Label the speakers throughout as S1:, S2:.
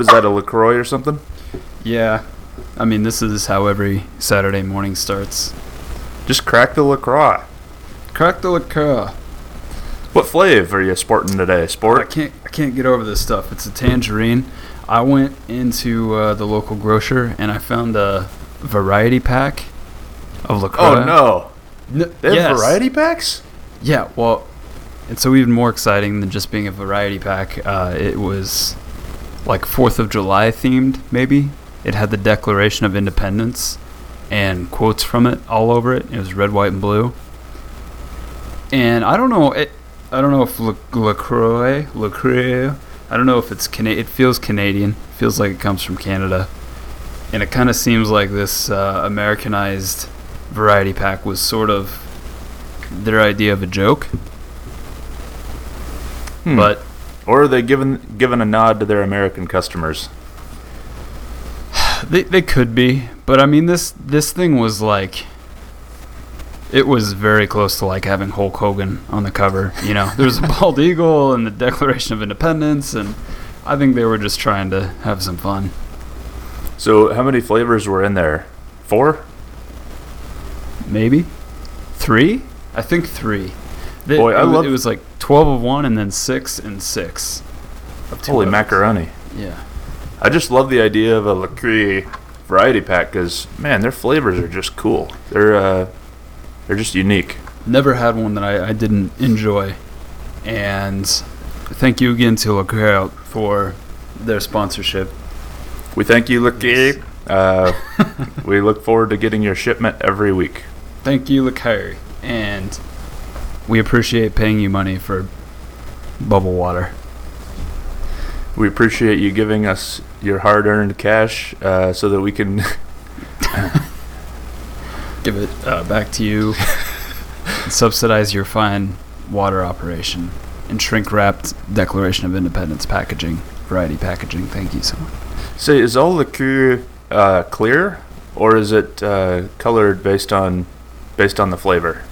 S1: What is that? A Lacroix or something?
S2: Yeah. I mean, this is how every Saturday morning starts.
S1: Just crack the Lacroix.
S2: Crack the Lacroix.
S1: What flavor are you sporting today? Sport?
S2: I can't. I can't get over this stuff. It's a tangerine. I went into uh, the local grocer and I found a variety pack of Lacroix.
S1: Oh no!
S2: N-
S1: They have
S2: yes.
S1: variety packs.
S2: Yeah. Well, and so even more exciting than just being a variety pack. Uh, it was like Fourth of July themed. Maybe it had the Declaration of Independence and quotes from it all over it. It was red, white, and blue. And I don't know. It, I don't know if La- Lacroix, Lacroix. I don't know if it's Cana- It feels Canadian. Feels like it comes from Canada. And it kind of seems like this uh, Americanized variety pack was sort of their idea of a joke.
S1: Hmm.
S2: But
S1: or are they giving giving a nod to their American customers?
S2: They they could be, but I mean this this thing was like it was very close to like having Hulk Hogan on the cover. You know, there's a bald eagle and the Declaration of Independence, and I think they were just trying to have some fun.
S1: So how many flavors were in there? Four.
S2: Maybe three. I think three. They,
S1: Boy, I
S2: it, was-
S1: love-
S2: it was like twelve of one, and then six and six.
S1: Holy
S2: others.
S1: macaroni!
S2: Yeah.
S1: I just love the idea of a Lacroix variety pack because man, their flavors are just cool. They're uh, they're just unique.
S2: Never had one that I, I didn't enjoy. And thank you again to Lacroix for their sponsorship.
S1: We thank you, Lacroix. Uh, we look forward to getting your shipment every week.
S2: Thank you, Lacroix. And we appreciate paying you money for bubble water.
S1: We appreciate you giving us your hard-earned cash uh, so that we can
S2: Give it uh, back to you. and subsidize your fine water operation and shrink wrapped Declaration of Independence packaging, variety packaging. Thank you so much.
S1: So, is all Lacroix uh, clear, or is it uh, colored based on based on the flavor?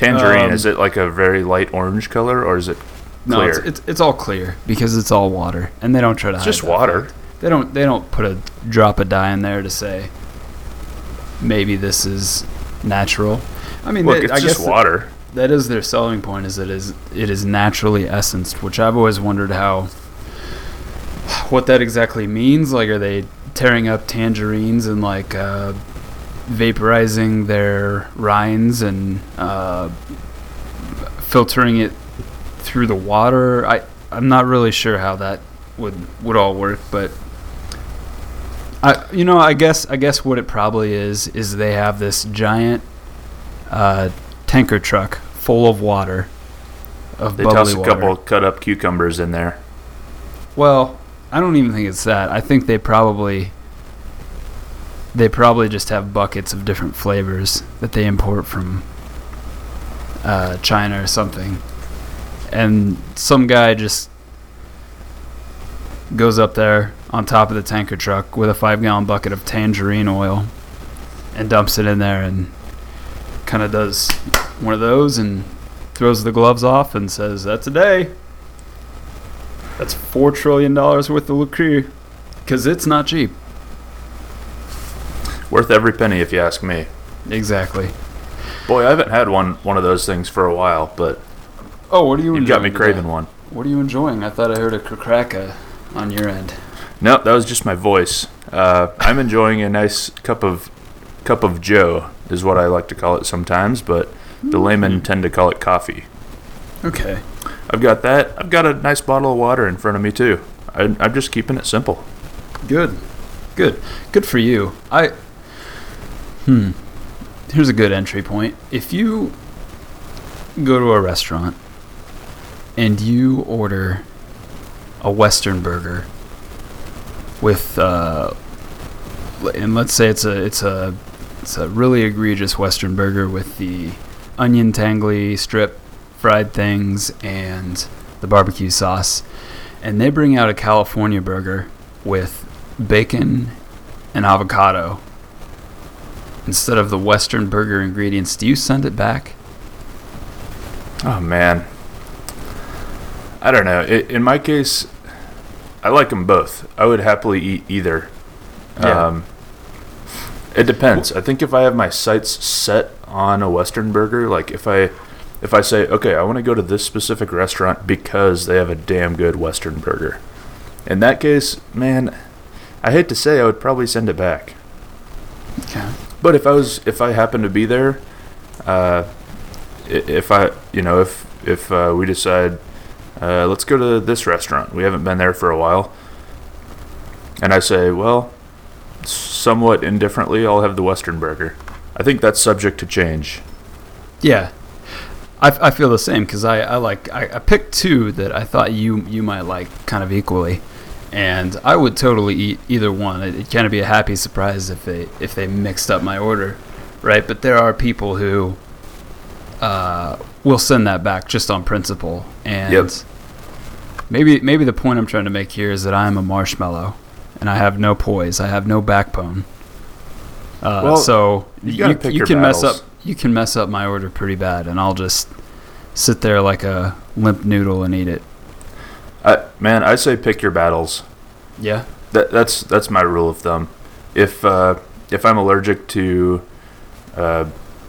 S1: Tangerine
S2: Um,
S1: is it like a very light orange color, or is it
S2: No,
S1: clear?
S2: it's, it's it's all clear because it's all water, and they don't try to.
S1: It's
S2: hide
S1: just water.
S2: fact. They don't. They don't put a drop of dye in there to say maybe this is natural. I mean,
S1: Look,
S2: they-
S1: it's
S2: I
S1: just
S2: guess
S1: water.
S2: that is their selling point. Is it is it is naturally essenced, which I've always wondered how what that exactly means. Like, are they tearing up tangerines and like uh, vaporizing their rinds and uh, filtering it through the water? I I'm not really sure how that would would all work, but. I, you know, I guess I guess what it probably is is they have this giant uh, tanker truck full of water of
S1: They toss a
S2: water.
S1: couple cut up cucumbers in there.
S2: Well, I don't even think it's that. I think they probably they probably just have buckets of different flavors that they import from uh, China or something, and some guy just goes up there on top of the tanker truck with a five gallon bucket of tangerine oil and dumps it in there and kind of does one of those and throws the gloves off and says, "That's a day." That's four trillion dollars worth of Lacroix, because it's not cheap.
S1: Worth every penny, if you ask me.
S2: Exactly.
S1: Boy, I haven't had one one of those things for a while, but
S2: Oh, what are you?
S1: you got me craving
S2: today?
S1: one.
S2: What are you enjoying? I thought I heard a cracka on your end.
S1: No, that was just my voice. Uh, I'm enjoying a nice cup of cup of Joe, is what I like to call it sometimes, but the laymen tend to call it coffee.
S2: Okay.
S1: I've got that. I've got a nice bottle of water in front of me too. I, I'm just keeping it simple.
S2: Good. Good. Good for you. I. Hmm. Here's a good entry point. If you go to a restaurant and you order a Western burger with, uh, and let's say it's a it's a it's a really egregious Western burger with the onion tangly strip fried things and the barbecue sauce, and they bring out a California burger with bacon and avocado instead of the Western burger ingredients, do you send it back?
S1: Oh man. I don't know. I in my case, I like them both. I would happily eat either.
S2: Yeah.
S1: Um, it depends. I think if I have my sights set on a Western burger, like if I if I say, okay, I want to go to this specific restaurant because they have a damn good Western burger. In that case, man, I hate to say I would probably send it back.
S2: Okay.
S1: But if I was, if I happened to be there, uh, if I, you know, if if uh, we decide, uh, let's go to this restaurant, we haven't been there for a while, and I say, well, somewhat indifferently, I'll have the Western burger. I think that's subject to change.
S2: Yeah, I, I feel the same because I, I like I, I picked two that I thought you you might like kind of equally, and I would totally eat either one. It, it kind of be a happy surprise if they if they mixed up my order, right? But there are people who uh, will send that back just on principle, and
S1: Yep.
S2: maybe maybe the point I'm trying to make here is that I am a marshmallow, and I have no poise. I have no backbone. Uh,
S1: Well,
S2: so
S1: you
S2: you, you, can mess up you can mess up my order pretty bad, and I'll just sit there like a limp noodle and eat it.
S1: Man, I say pick your battles.
S2: Yeah.
S1: That that's that's my rule of thumb. If uh, if I'm allergic to uh,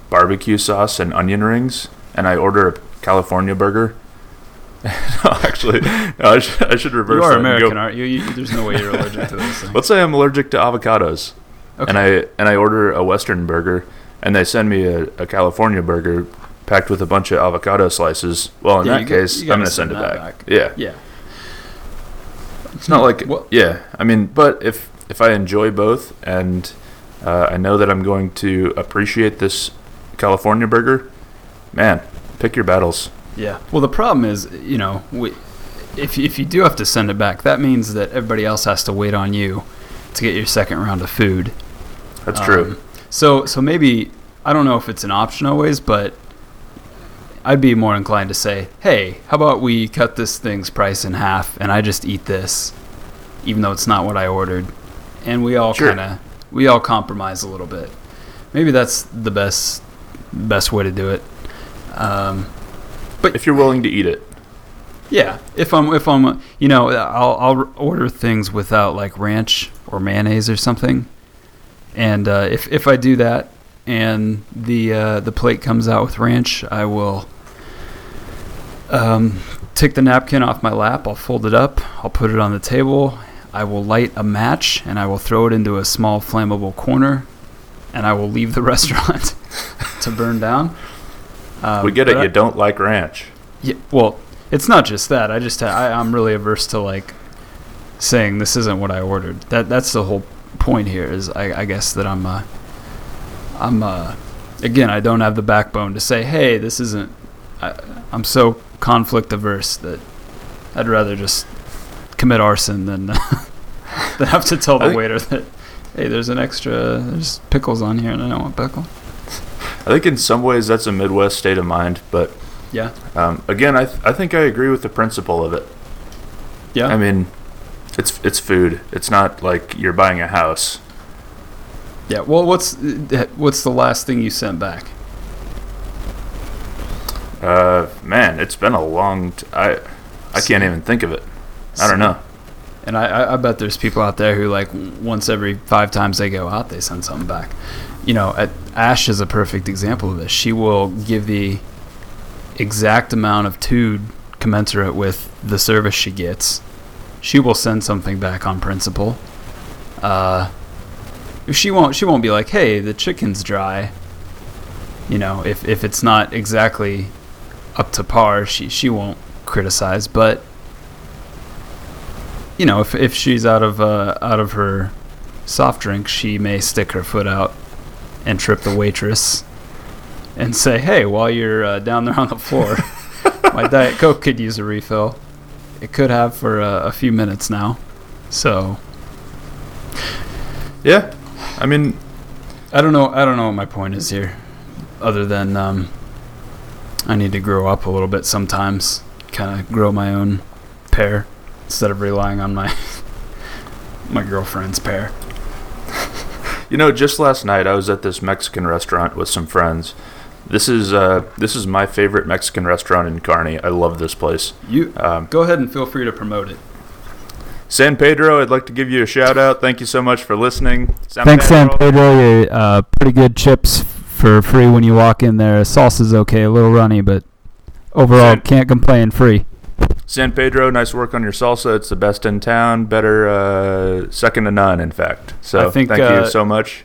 S1: barbecue sauce and onion rings, and I order a California burger, no, actually, no, I, should, I should reverse
S2: You are
S1: that and go-
S2: American, aren't you? you? There's no way you're allergic to things.
S1: Let's say I'm allergic to avocados,
S2: Okay.
S1: and I and I order a Western burger, and they send me a, a California burger packed with a bunch of avocado slices. Well, in
S2: Yeah,
S1: that
S2: got-
S1: case, I'm gonna
S2: send
S1: send it back.
S2: back.
S1: Yeah,
S2: yeah.
S1: It's not like
S2: Well-
S1: yeah. I mean, but if if I enjoy both and uh, I know that I'm going to appreciate this California burger, man, pick your battles.
S2: Yeah. Well, the problem is, you know, we, if if you do have to send it back, that means that everybody else has to wait on you to get your second round of food.
S1: That's true.
S2: Um, so so maybe I don't know if it's an option always, but I'd be more inclined to say, hey, how about we cut this thing's price in half and I just eat this, even though it's not what I ordered, and we all
S1: Sure.
S2: kind of we all compromise a little bit. Maybe that's the best best way to do it. Um, but
S1: if you're willing to eat it,
S2: yeah, if I'm if I'm you know I'll I'll order things without like ranch or mayonnaise or something, and uh, if if I do that and the uh, the plate comes out with ranch, I will um, take the napkin off my lap. I'll fold it up. I'll put it on the table. I will light a match and I will throw it into a small flammable corner, and I will leave the restaurant to burn down. Um,
S1: we get it.
S2: I-
S1: you don't like ranch.
S2: yeah, well, it's not just that. I just I, I'm really averse to like saying this isn't what I ordered. That that's the whole point here. Is I, I guess that I'm uh, I'm uh, again I don't have the backbone to say hey this isn't. I, I'm so conflict averse that I'd rather just commit arson than than have to tell the
S1: think-
S2: waiter that hey there's an extra there's pickles on here and I don't want pickle.
S1: I think in some ways that's a Midwest state of mind, but
S2: Yeah.
S1: um, again, I th- I think I agree with the principle of it.
S2: Yeah.
S1: I mean, it's it's food. It's not like you're buying a house.
S2: Yeah. Well, what's what's the last thing you sent back?
S1: Uh, man, it's been a long. T- I I can't even think of it. I don't know.
S2: And I, I, bet there's people out there who like once every five times they go out, they send something back. You know, at, Ash is a perfect example of this. She will give the exact amount of tude commensurate with the service she gets. She will send something back on principle. Uh, she won't. She won't be like, "Hey, the chicken's dry." You know, if if it's not exactly up to par, she she won't criticize. But you know, if if she's out of uh, out of her soft drink, she may stick her foot out and trip the waitress and say, "Hey, while you're uh, down there on the floor, my diet coke could use a refill. It could have for uh, a few minutes now." So
S1: Yeah, I mean,
S2: I don't know. I don't know what my point is here, other than um, I need to grow up a little bit sometimes. Kind of grow my own pair instead of relying on my my girlfriend's pair.
S1: you know, just last night I was at this Mexican restaurant with some friends. This is uh, this is my favorite Mexican restaurant in Kearney. I love this place.
S2: You
S1: Um,
S2: go ahead and feel free to promote it.
S1: San Pedro, I'd like to give you a shout out. Thank you so much for listening. San
S2: Thanks, San
S1: Pedro.
S2: Pedro. You're uh, pretty good chips for free when you walk in there. Salsa's okay, a little runny, but overall,
S1: San-
S2: can't complain. Free.
S1: San Pedro, nice work on your salsa. It's the best in town. Better, uh, second to none, in fact. So
S2: I think,
S1: thank
S2: uh,
S1: you so much.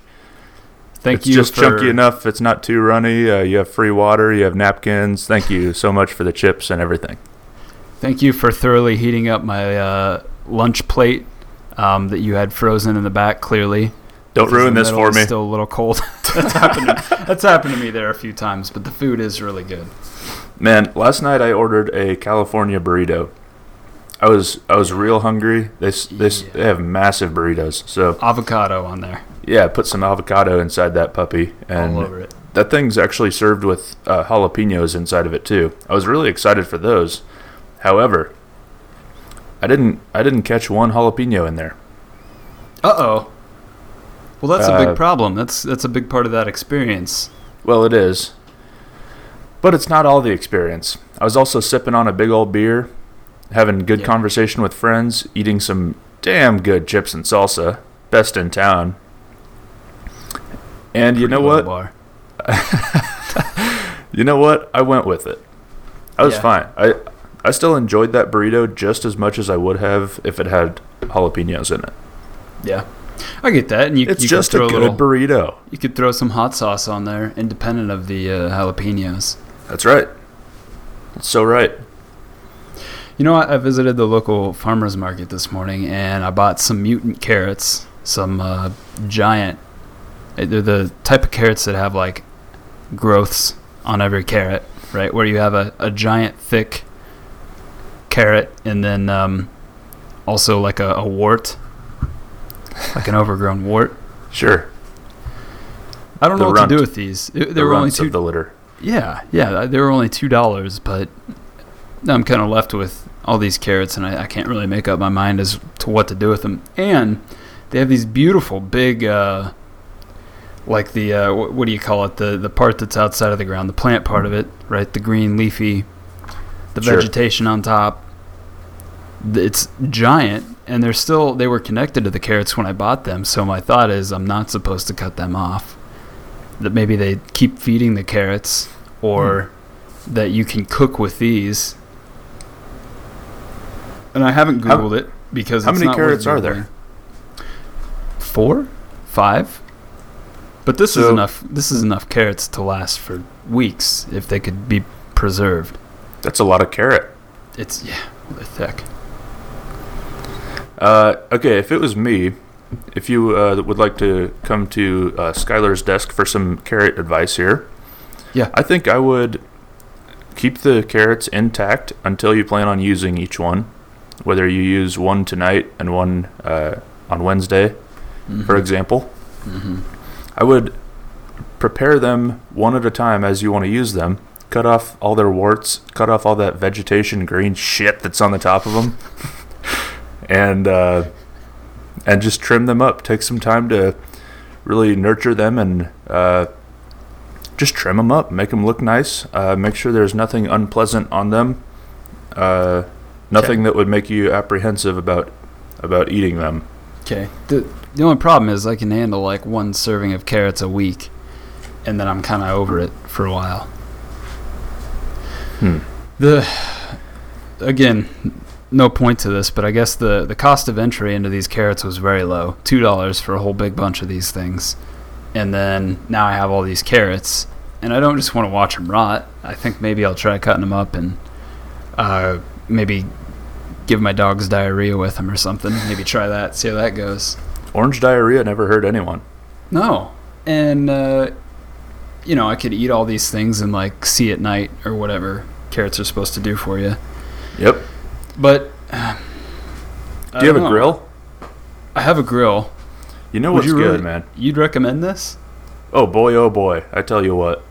S2: Thank
S1: it's
S2: you
S1: It's
S2: just
S1: chunky enough. It's not too runny. Uh, you have free water. You have napkins. Thank you so much for the chips and everything.
S2: Thank you for thoroughly heating up my uh, lunch plate um, that you had frozen in the back. Clearly,
S1: Don't ruin this for me.
S2: Still a little cold. that's happened. To, that's happened to me there a few times, but the food is really good.
S1: Man, last night I ordered a California burrito. I was I was real hungry. They they,
S2: Yeah.
S1: they have massive burritos. So
S2: Avocado on there,
S1: yeah, put some avocado inside that puppy, and
S2: all over it.
S1: that thing's actually served with uh, jalapenos inside of it too. I was really excited for those. However, I didn't I didn't catch one jalapeno in there.
S2: Uh oh. Well, that's a
S1: Uh,
S2: big problem. That's that's a big part of that experience.
S1: Well, it is. But it's not all the experience. I was also sipping on a big old beer, having good
S2: Yeah.
S1: conversation with friends, eating some damn good chips and salsa, best in town. And you know what?
S2: bar.
S1: You know what? I went with it. I was
S2: Yeah.
S1: fine. I I still enjoyed that burrito just as much as I would have if it had jalapenos in it.
S2: Yeah, I get that. And you,
S1: It's
S2: you
S1: just a good
S2: little,
S1: burrito.
S2: You could throw some hot sauce on there, independent of the uh, jalapenos.
S1: That's right. That's so right.
S2: You know, I, I visited the local farmers market this morning, and I bought some mutant carrots, some uh, giant. They're the type of carrots that have like growths on every carrot, right? Where you have a, a giant thick carrot, and then um, also like a, a wart, like an overgrown wart.
S1: Sure.
S2: I don't
S1: The
S2: know what
S1: runt.
S2: to do with these. They
S1: the
S2: were only two.
S1: of the litter.
S2: Yeah, yeah, they were only two dollars, but I'm kind of left with all these carrots, and I, I can't really make up my mind as to what to do with them. And they have these beautiful big, uh, like the uh, what, what do you call it? The the part that's outside of the ground, the plant part of it, right? The green leafy, the
S1: Sure.
S2: vegetation on top. It's giant, and they're still they were connected to the carrots when I bought them. So my thought is I'm not supposed to cut them off that maybe they keep feeding the carrots or hmm. that you can cook with these. And I haven't
S1: How-
S2: googled it because
S1: how
S2: it's
S1: many
S2: not
S1: carrots are there?
S2: Four, five. But this is enough. This is enough carrots to last for weeks if they could be preserved.
S1: That's a lot of carrot.
S2: It's yeah, they're thick.
S1: Uh, okay, if it was me, if you uh, would like to come to uh, Skylar's desk for some carrot advice here,
S2: Yeah.
S1: I think I would keep the carrots intact until you plan on using each one. Whether you use one tonight and one uh, on Wednesday, for example,
S2: hmm
S1: I would prepare them one at a time as you want to use them. Cut off all their warts, cut off all that vegetation green shit that's on the top of them, and uh, and just trim them up. Take some time to really nurture them and uh, just trim them up, make them look nice. Uh, make sure there's nothing unpleasant on them, uh, nothing that would make you apprehensive about about eating them.
S2: Okay. The the only problem is I can handle like one serving of carrots a week, and then I'm kind of over it for a while.
S1: Hmm.
S2: The again, no point to this, but I guess the the cost of entry into these carrots was very low, two dollars for a whole big bunch of these things, and then now I have all these carrots, and I don't just want to watch them rot. I think maybe I'll try cutting them up and uh, maybe give my dogs diarrhea with them or something. Maybe try that, see how that goes.
S1: Orange diarrhea never hurt anyone.
S2: No. And, uh, you know, I could eat all these things and, like, see at night or whatever carrots are supposed to do for you.
S1: Yep.
S2: But.
S1: Do you have a grill?
S2: I have a grill.
S1: You know
S2: Would
S1: what's
S2: you
S1: good,
S2: really-
S1: man?
S2: You'd recommend this?
S1: Oh boy, oh boy! I tell you what.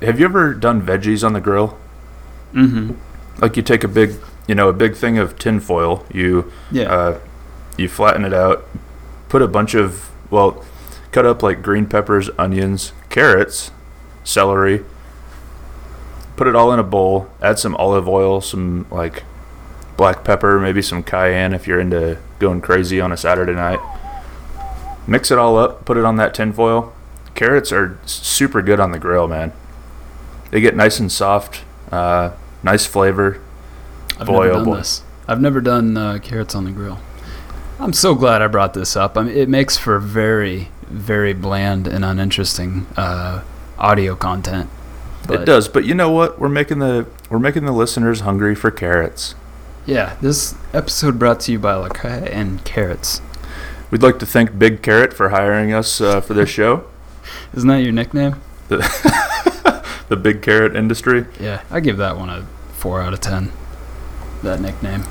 S1: Have you ever done veggies on the grill?
S2: Mm hmm.
S1: Like you take a big, you know, a big thing of tin foil. You
S2: Yeah.
S1: uh, you flatten it out, put a bunch of well, cut up like green peppers, onions, carrots, celery. Put it all in a bowl. Add some olive oil, some like black pepper, maybe some cayenne if you're into going crazy on a Saturday night. Mix it all up, put it on that tin foil. Carrots are super good on the grill, man. They get nice and soft, uh, nice flavor.
S2: I've
S1: Boy,
S2: never done
S1: boy.
S2: this. I've never done uh, carrots on the grill. I'm so glad I brought this up. I mean, it makes for very, very bland and uninteresting uh, audio content.
S1: it does, but you know what? We're making the we're making the listeners hungry for carrots.
S2: Yeah, this episode brought to you by Lacroix and carrots.
S1: We'd like to thank Big Carrot for hiring us uh, for this show,
S2: Isn't that your nickname?
S1: the Big Carrot industry.
S2: Yeah, I give that one a four out of ten. That nickname.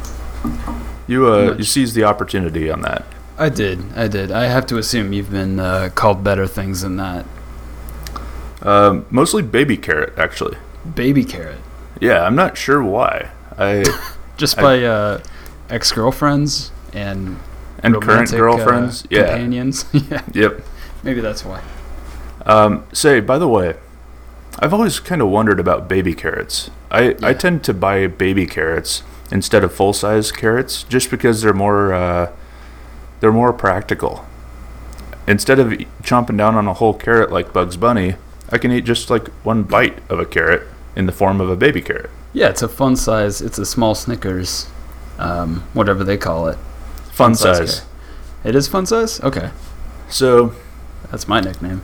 S1: You uh, you seized the opportunity on that.
S2: I did. I did. I have to assume you've been uh, called better things than that.
S1: Um, mostly Baby Carrot, actually.
S2: Baby carrot.
S1: Yeah, I'm not sure why. I
S2: Just by uh, ex girlfriends and
S1: and current
S2: uh,
S1: girlfriends. yeah.
S2: companions. yeah,
S1: Yep.
S2: maybe that's why.
S1: Um, say, by the way, I've always kind of wondered about baby carrots. I, I tend to buy baby carrots instead of full size carrots just because they're more uh, they're more practical. Instead of chomping down on a whole carrot like Bugs Bunny, I can eat just like one bite of a carrot in the form of a baby carrot.
S2: Yeah, it's a fun size. It's a small Snickers, um, whatever they call it.
S1: Fun
S2: size
S1: size.
S2: It is fun size. Okay,
S1: So
S2: that's my nickname.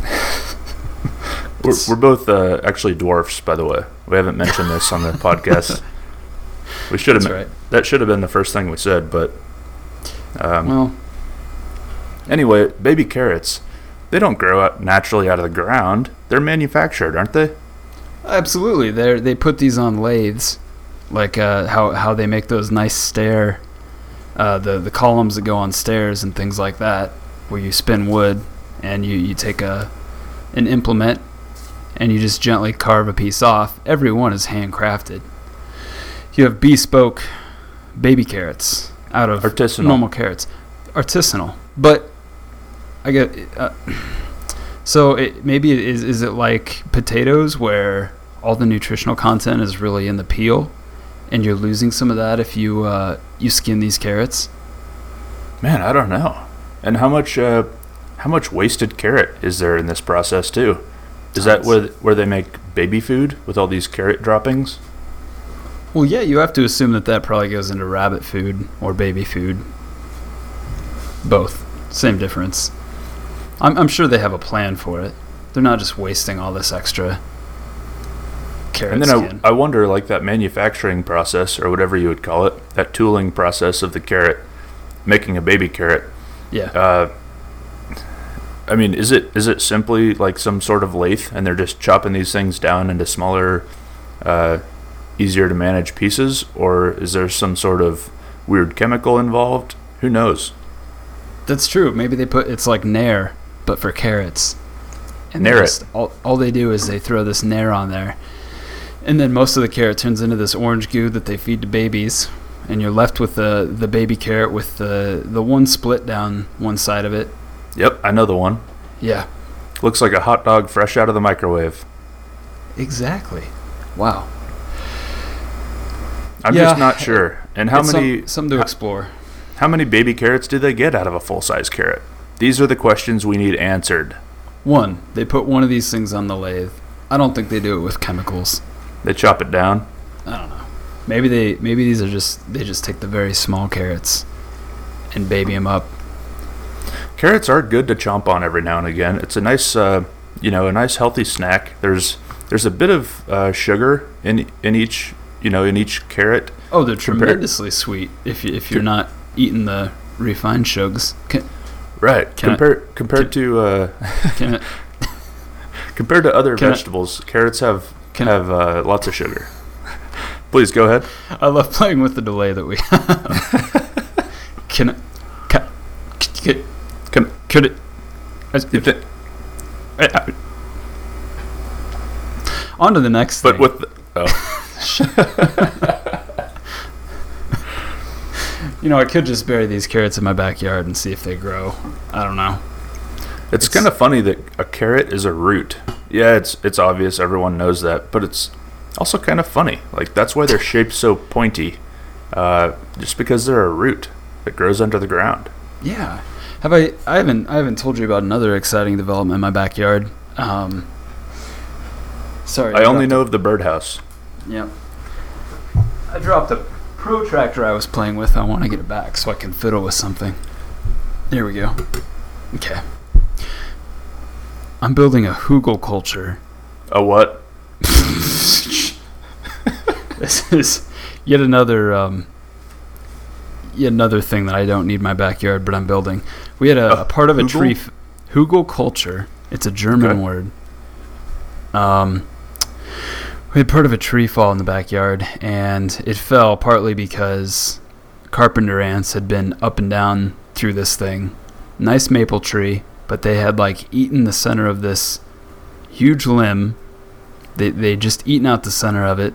S1: we're, we're both uh, actually dwarfs, by the way. We haven't mentioned this on the podcast. We should have.
S2: Right.
S1: That should have been the first thing we said, but um,
S2: Well,
S1: Anyway, baby carrots, they don't grow out naturally out of the ground. They're manufactured, aren't they?
S2: Absolutely. They they put these on lathes, like uh, how how they make those nice stair, uh, the the columns that go on stairs and things like that, where you spin wood and you you take a an implement and you just gently carve a piece off. Every one is handcrafted. You have bespoke baby carrots out of
S1: Artisanal.
S2: normal carrots, artisanal. But I get uh, so it, maybe it is is it like potatoes where all the nutritional content is really in the peel, and you're losing some of that if you uh, you skin these carrots.
S1: Man, I don't know. And how much uh, how much wasted carrot is there in this process too? Is that where where they make baby food with all these carrot droppings?
S2: Well, yeah, you have to assume that that probably goes into rabbit food or baby food. Both, same difference. I'm, I'm sure they have a plan for it. They're not just wasting all this extra carrot
S1: and then I. I wonder, like that manufacturing process or whatever you would call it, that tooling process of the carrot, making a baby carrot.
S2: yeah.
S1: Uh, I mean, is it is it simply like some sort of lathe, and they're just chopping these things down into smaller, uh, easier to manage pieces, or is there some sort of weird chemical involved? Who knows?
S2: That's true. Maybe they put it's like nair, but for carrots. And just- All, all they do is they throw this nair on there, and then most of the carrot turns into this orange goo that they feed to babies, and you're left with the the baby carrot with the the one split down one side of it.
S1: Yep, I know the one.
S2: Yeah,
S1: Looks like a hot dog fresh out of the microwave.
S2: exactly. Wow.
S1: I'm
S2: Yeah,
S1: just not sure. And how
S2: It's some-
S1: many
S2: something to
S1: how-
S2: explore.
S1: how many baby carrots do they get out of a full size carrot? These are the questions we need answered.
S2: One, they put one of these things on the lathe. I don't think they do it with chemicals.
S1: They chop it down.
S2: I don't know. Maybe they maybe these are just they just take the very small carrots and baby them up.
S1: Carrots are good to chomp on every now and again. It's a nice, uh, you know, a nice healthy snack. There's there's a bit of uh, sugar in in each, you know, in each carrot.
S2: Oh, they're tremendously sweet if you, if you're not eating the refined sugars. Can,
S1: Right.
S2: Can I-
S1: compared compared to uh,
S2: can
S1: compared to other
S2: Can I-
S1: vegetables, carrots have
S2: Can-
S1: have uh, lots of sugar. Please go ahead.
S2: I love playing with the delay that we have. can I- ca- c-
S1: Can
S2: could it
S1: you thi-
S2: on to the next
S1: but
S2: thing.
S1: with the, oh,
S2: you know, I could just bury these carrots in my backyard and see if they grow. I don't know.
S1: it's,
S2: It's-
S1: kind of funny that a carrot is a root. Yeah, it's it's obvious everyone knows that, but it's also kind of funny. Like that's why they're shaped so pointy. uh, just because they're a root that grows under the ground.
S2: Yeah. Have I? I haven't. I haven't told you about another exciting development in my backyard. Um, sorry.
S1: I only
S2: dropped
S1: know of the birdhouse.
S2: Yep. I dropped a protractor I was playing with. I want to get it back so I can fiddle with something. There we go. Okay. I'm building a Hugelkultur.
S1: A what?
S2: This is yet another um, yet another thing that I don't need in my backyard, but I'm building. We had a,
S1: a
S2: part of a tree. F- Hugelkultur. It's a German
S1: Okay.
S2: word. Um, we had part of a tree fall in the backyard, and it fell partly because carpenter ants had been up and down through this thing. Nice maple tree, but they had like eaten the center of this huge limb. They they just eaten out the center of it,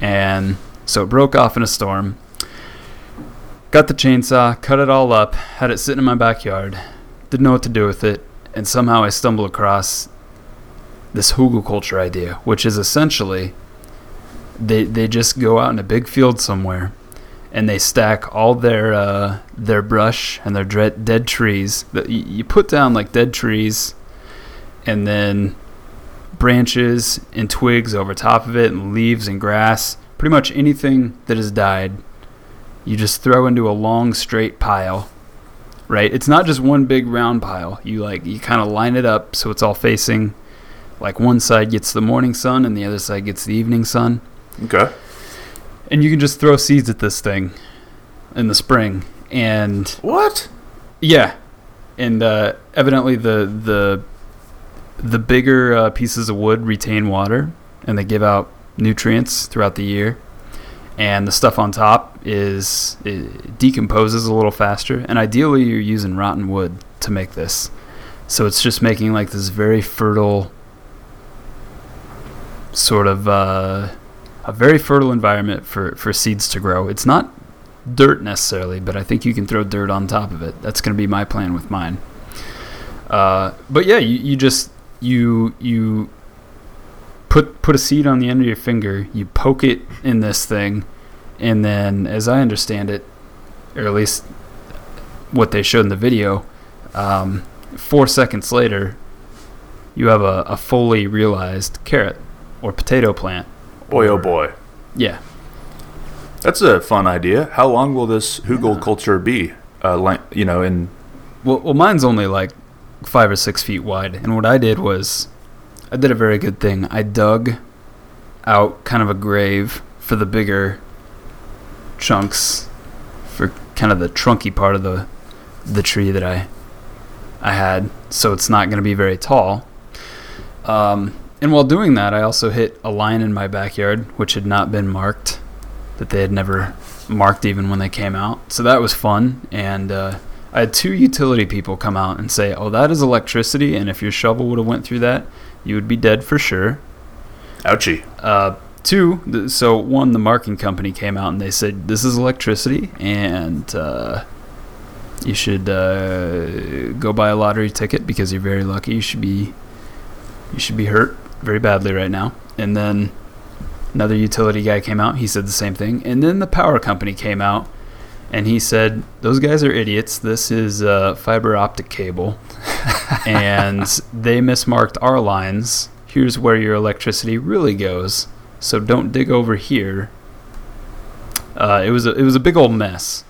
S2: and so it broke off in a storm. Got the chainsaw, cut it all up, had it sitting in my backyard. Didn't know what to do with it, and somehow I stumbled across this hugelkultur idea, which is essentially they they just go out in a big field somewhere, and they stack all their uh, their brush and their dread, dead trees. That you put down like dead trees, and then branches and twigs over top of it, and leaves and grass. Pretty much anything that has died, you just throw into a long straight pile. Right? It's not just one big round pile. You like you kind of line it up so it's all facing like one side gets the morning sun and the other side gets the evening sun.
S1: Okay.
S2: And you can just throw seeds at this thing in the spring. And
S1: What?
S2: yeah, and uh, evidently the the the bigger uh, pieces of wood retain water and they give out nutrients throughout the year. And the stuff on top is decomposes a little faster. And ideally, you're using rotten wood to make this, so it's just making like this very fertile sort of uh, a very fertile environment for for seeds to grow. It's not dirt necessarily, but I think you can throw dirt on top of it. That's going to be my plan with mine. Uh, but yeah, you, you just you you put put a seed on the end of your finger, you poke it in this thing, and then, as I understand it, or at least what they showed in the video, um, four seconds later, you have a, a fully realized carrot or potato plant.
S1: Boy, oh boy.
S2: Yeah,
S1: That's a fun idea. How long will this Hugel
S2: Yeah.
S1: culture be? Uh, like, you know, in
S2: Well, well, mine's only like five or six feet wide, and what I did was, I did a very good thing. I dug out kind of a grave for the bigger chunks, for kind of the trunky part of the the tree that I I had, so it's not going to be very tall. Um, and while doing that, I also hit a line in my backyard which had not been marked, that they had never marked even when they came out. So that was fun, and uh, I had two utility people come out and say, "Oh, that is electricity, and if your shovel would have went through that, you would be dead for sure."
S1: ouchie.
S2: Uh, two, th- so one, the marking company came out and they said, "This is electricity, and uh, you should uh, go buy a lottery ticket because you're very lucky. You should be, you should be hurt very badly right now." And then another utility guy came out. He said the same thing. And then the power company came out and he said, "Those guys are idiots. This is uh, fiber optic cable, and they mismarked our lines. Here's where your electricity really goes. So don't dig over here." Uh, it was a, it was a big old mess.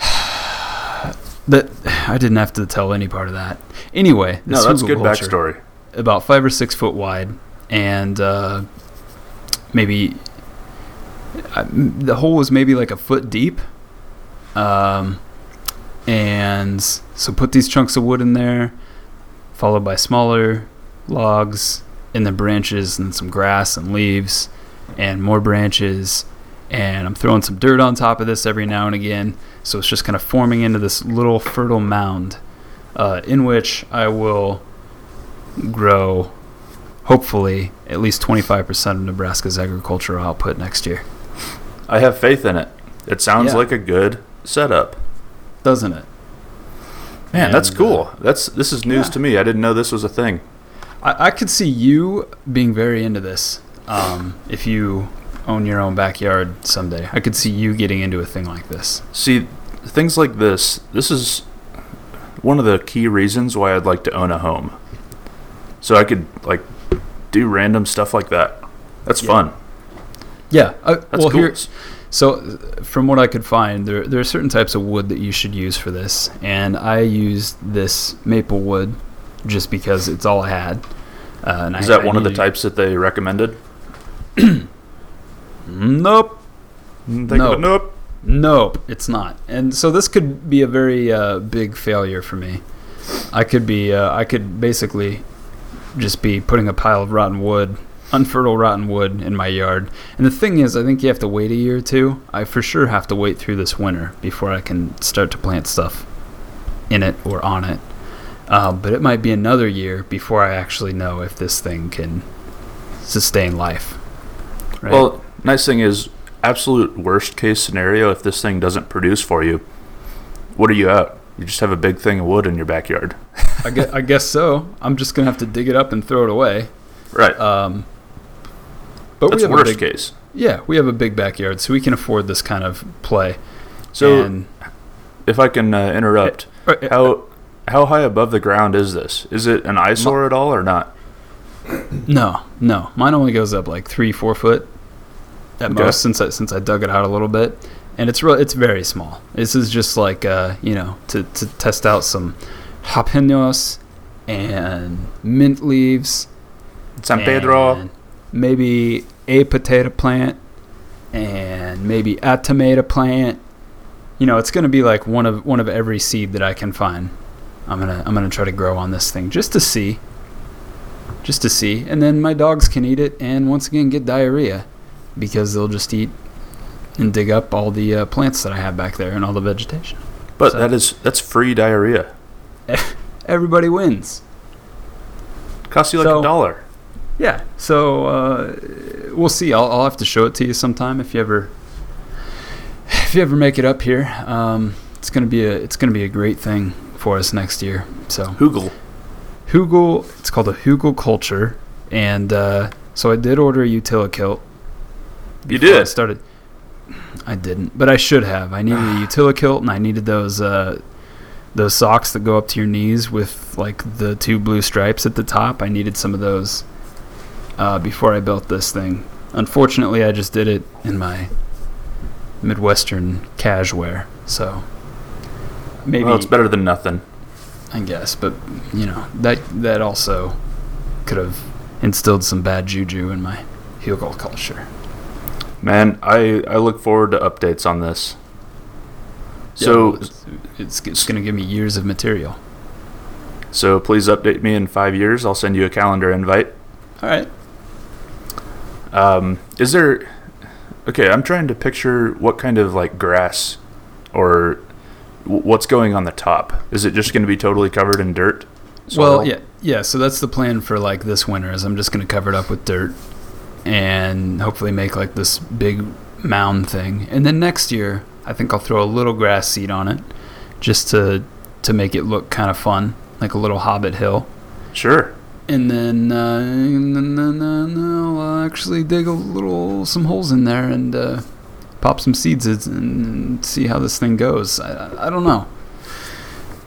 S2: That I didn't have to tell any part of that. Anyway,
S1: No,
S2: this
S1: that's good
S2: culture-
S1: backstory.
S2: About five or six foot wide, and uh, maybe uh, the hole was maybe like a foot deep. Um, and so put these chunks of wood in there, followed by smaller logs, and then branches, and some grass and leaves, and more branches. And I'm throwing some dirt on top of this every now and again, so it's just kind of forming into this little fertile mound, uh, in which I will grow hopefully at least 25% of Nebraska's agricultural output next year.
S1: I have faith in it. It sounds
S2: Yeah.
S1: like a good setup.
S2: Doesn't it?
S1: Man, that's
S2: And,
S1: cool. That's this is news
S2: yeah.
S1: to me. I didn't know this was a thing.
S2: I, I could see you being very into this um, if you own your own backyard someday. I could see you getting into a thing like this.
S1: See, things like this, this is one of the key reasons why I'd like to own a home. So I could like do random stuff like that. That's
S2: Yeah.
S1: fun.
S2: Yeah. Uh,
S1: That's
S2: well,
S1: cool.
S2: here, so from what I could find, there there are certain types of wood that you should use for this, and I used this maple wood just because it's all I had. Uh,
S1: Is
S2: I,
S1: that
S2: I
S1: one of the types that they recommended?
S2: Nope.
S1: Think
S2: No.
S1: of it? Nope.
S2: No, it's not. And so this could be a very uh, big failure for me. I could be, uh, I could basically just be putting a pile of rotten wood, unfertile rotten wood in my yard. And the thing is, I think you have to wait a year or two. I for sure have to wait through this winter before I can start to plant stuff in it or on it. Uh, but it might be another year before I actually know if this thing can sustain life. Right?
S1: Well, nice thing is, absolute worst case scenario, if this thing doesn't produce for you, what are you out? You just have a big thing of wood in your backyard.
S2: I guess, I guess so. I'm just gonna have to dig it up and throw it away.
S1: Right.
S2: Um, but
S1: That's
S2: we have
S1: worst
S2: a big,
S1: case.
S2: Yeah, we have a big backyard, so we can afford this kind of play.
S1: So,
S2: and,
S1: if I can uh, interrupt,
S2: uh,
S1: how how high above the ground is this? Is it an eyesore at all or not?
S2: no, no, mine only goes up like three, four foot at
S1: Okay.
S2: most since I since I dug it out a little bit, and it's real. It's very small. This is just like uh, you know to to test out some jalapenos and mint leaves.
S1: San Pedro.
S2: maybe a potato plant and maybe a tomato plant. You know, it's going to be like one of one of every seed that I can find. I'm going to I'm going to try to grow on this thing just to see. Just to see. And then my dogs can eat it and once again get diarrhea because they'll just eat and dig up all the uh, plants that I have back there and all the vegetation.
S1: But
S2: So-
S1: that is that's free diarrhea.
S2: Everybody wins.
S1: Costs you like
S2: So-
S1: a dollar.
S2: Yeah. So uh, we'll see. I'll, I'll have to show it to you sometime if you ever if you ever make it up here. Um, it's gonna be a it's gonna be a great thing for us next year. So
S1: Hugel.
S2: Hugel, it's called a Hugelkultur, and uh, so I did order a Utilikilt.
S1: You
S2: before I
S1: did?
S2: started. I didn't, but I should have. I needed a Utilikilt, and I needed those uh, those socks that go up to your knees with like the two blue stripes at the top. I needed some of those uh, before I built this thing. Unfortunately, I just did it in my Midwestern casual, so maybe
S1: Well, it's better than nothing.
S2: I guess, but you know that that also could have instilled some bad juju in my Hugelkultur.
S1: Man, I, I look forward to updates on this.
S2: Yeah,
S1: So
S2: it's, it's it's gonna give me years of material.
S1: so please update me in five years. I'll send you a calendar invite.
S2: All right.
S1: Um, is there? Okay, I'm trying to picture what kind of like grass, or w- what's going on the top. Is it just going to be totally covered in dirt?
S2: Well, yeah, yeah. So that's the plan for like this winter. Is I'm just gonna cover it up with dirt, and hopefully make like this big mound thing. And then next year, I think I'll throw a little grass seed on it, just to to make it look kind of fun, like a little hobbit hill.
S1: Sure.
S2: And then, uh, and then, I'll actually dig a little some holes in there and uh, pop some seeds in and see how this thing goes. I- I don't know.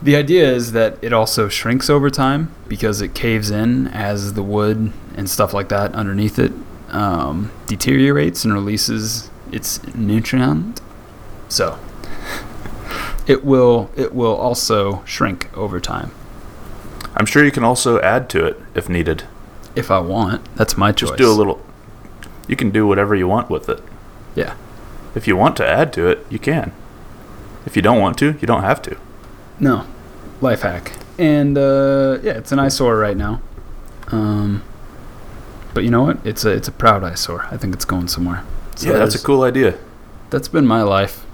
S2: The idea is that it also shrinks over time because it caves in as the wood and stuff like that underneath it um, deteriorates and releases its nutrient. So it will it will also shrink over time.
S1: I'm sure you can also add to it if needed.
S2: If I want, that's my choice.
S1: Just do a little. You can do whatever you want with it.
S2: Yeah.
S1: If you want to add to it, you can. If you don't want to, you don't have to.
S2: No, life hack. And uh, yeah, it's an eyesore right now. Um, but you know what? It's a it's a proud eyesore. I think it's going somewhere. So
S1: yeah, that's a cool idea.
S2: That's been my life.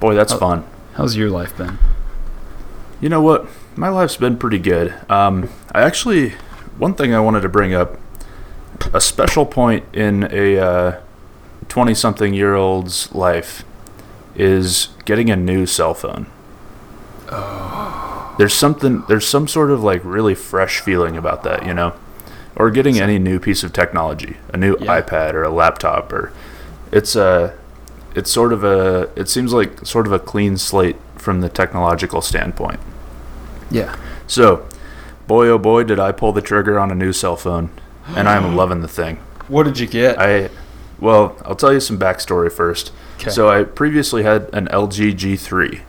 S1: Boy, that's
S2: Oh.
S1: fun.
S2: How's your life been?
S1: You know what? My life's been pretty good. Um, I actually, one thing I wanted to bring up, a special point in a twenty-something year old's life is getting a new cell phone. There's something. There's some sort of like really fresh feeling about that, you know. Or getting any new piece of technology, a new
S2: Yeah.
S1: iPad or a laptop, or it's a, it's sort of a, it seems like sort of a clean slate from the technological standpoint.
S2: Yeah.
S1: So, boy oh boy, did I pull the trigger on a new cell phone, and I'm loving the thing.
S2: What did you get?
S1: I, well, I'll tell you some backstory first.
S2: 'Kay.
S1: So I previously had an LG G3.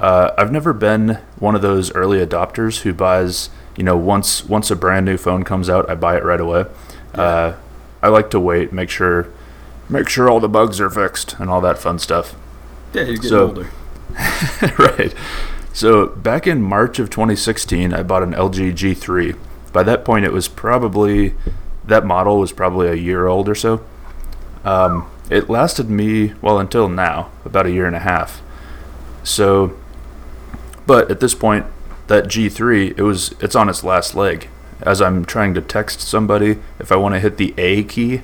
S1: Uh, I've never been one of those early adopters who buys, you know, once once a brand new phone comes out, I buy it right away. Uh, I like to wait, make sure, make sure all the bugs are fixed and all that fun stuff.
S2: yeah, you're getting
S1: so-
S2: older.
S1: right. So back in March of 2016, I bought an LG G3. By that point, it was probably that model was probably a year old or so. Um, it lasted me well until now, about a year and a half. So, but at this point, that G3, it was it's on its last leg. As I'm trying to text somebody, if I want to hit the A key,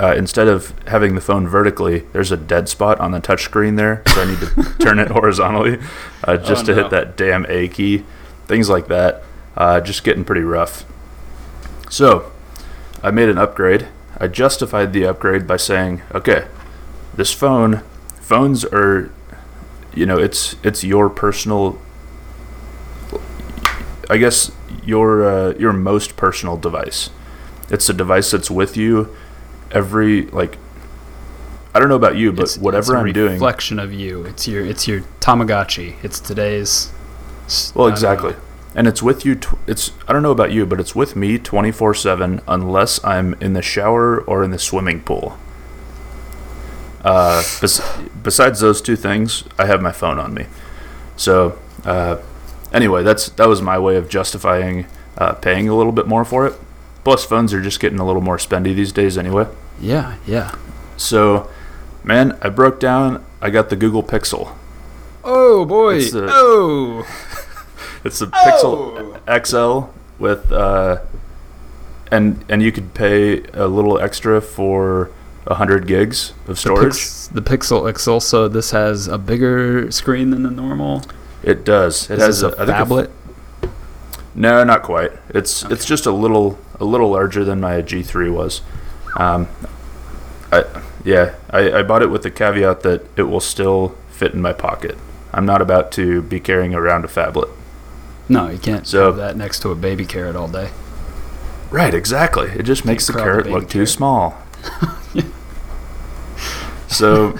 S1: uh, instead of having the phone vertically, there's a dead spot on the touchscreen there, so I need to turn it horizontally uh, just
S2: Oh,
S1: to
S2: no.
S1: hit that damn A key. Things like that, uh, just getting pretty rough. So, I made an upgrade. I justified the upgrade by saying, okay, this phone, phones are, you know, it's it's your personal. I guess your uh, your most personal device. It's a device that's with you every like. I don't know about you, but
S2: It's-
S1: whatever
S2: it's a
S1: I'm doing.
S2: reflection of you. It's your it's your Tamagotchi. It's today's.
S1: Well, exactly. And it's with you. Tw- it's I don't know about you, but it's with me 24/7 unless I'm in the shower or in the swimming pool. Uh, bes- besides those two things, I have my phone on me. So, uh, anyway, that's that was my way of justifying uh, paying a little bit more for it. Plus, phones are just getting a little more spendy these days, anyway.
S2: Yeah, yeah.
S1: So, man, I broke down. I got the Google Pixel.
S2: Oh boy!
S1: It's the-
S2: oh,
S1: It's the Pixel XL with uh, and and you could pay a little extra for hundred gigs of
S2: the,
S1: storage.
S2: Pix- the Pixel XL. So this has a bigger screen than the normal.
S1: It does. It
S2: Is
S1: has a,
S2: a
S1: I think a-
S2: phablet.
S1: no, not quite. It's it's just a little a little larger than my G3 was. Um, I yeah, I, I bought it with the caveat that it will still fit in my pocket. I'm not about to be carrying around a phablet.
S2: No, you can't
S1: So-
S2: have that next to a baby carrot all day.
S1: Right, exactly. It just makes the carrot look too small. so,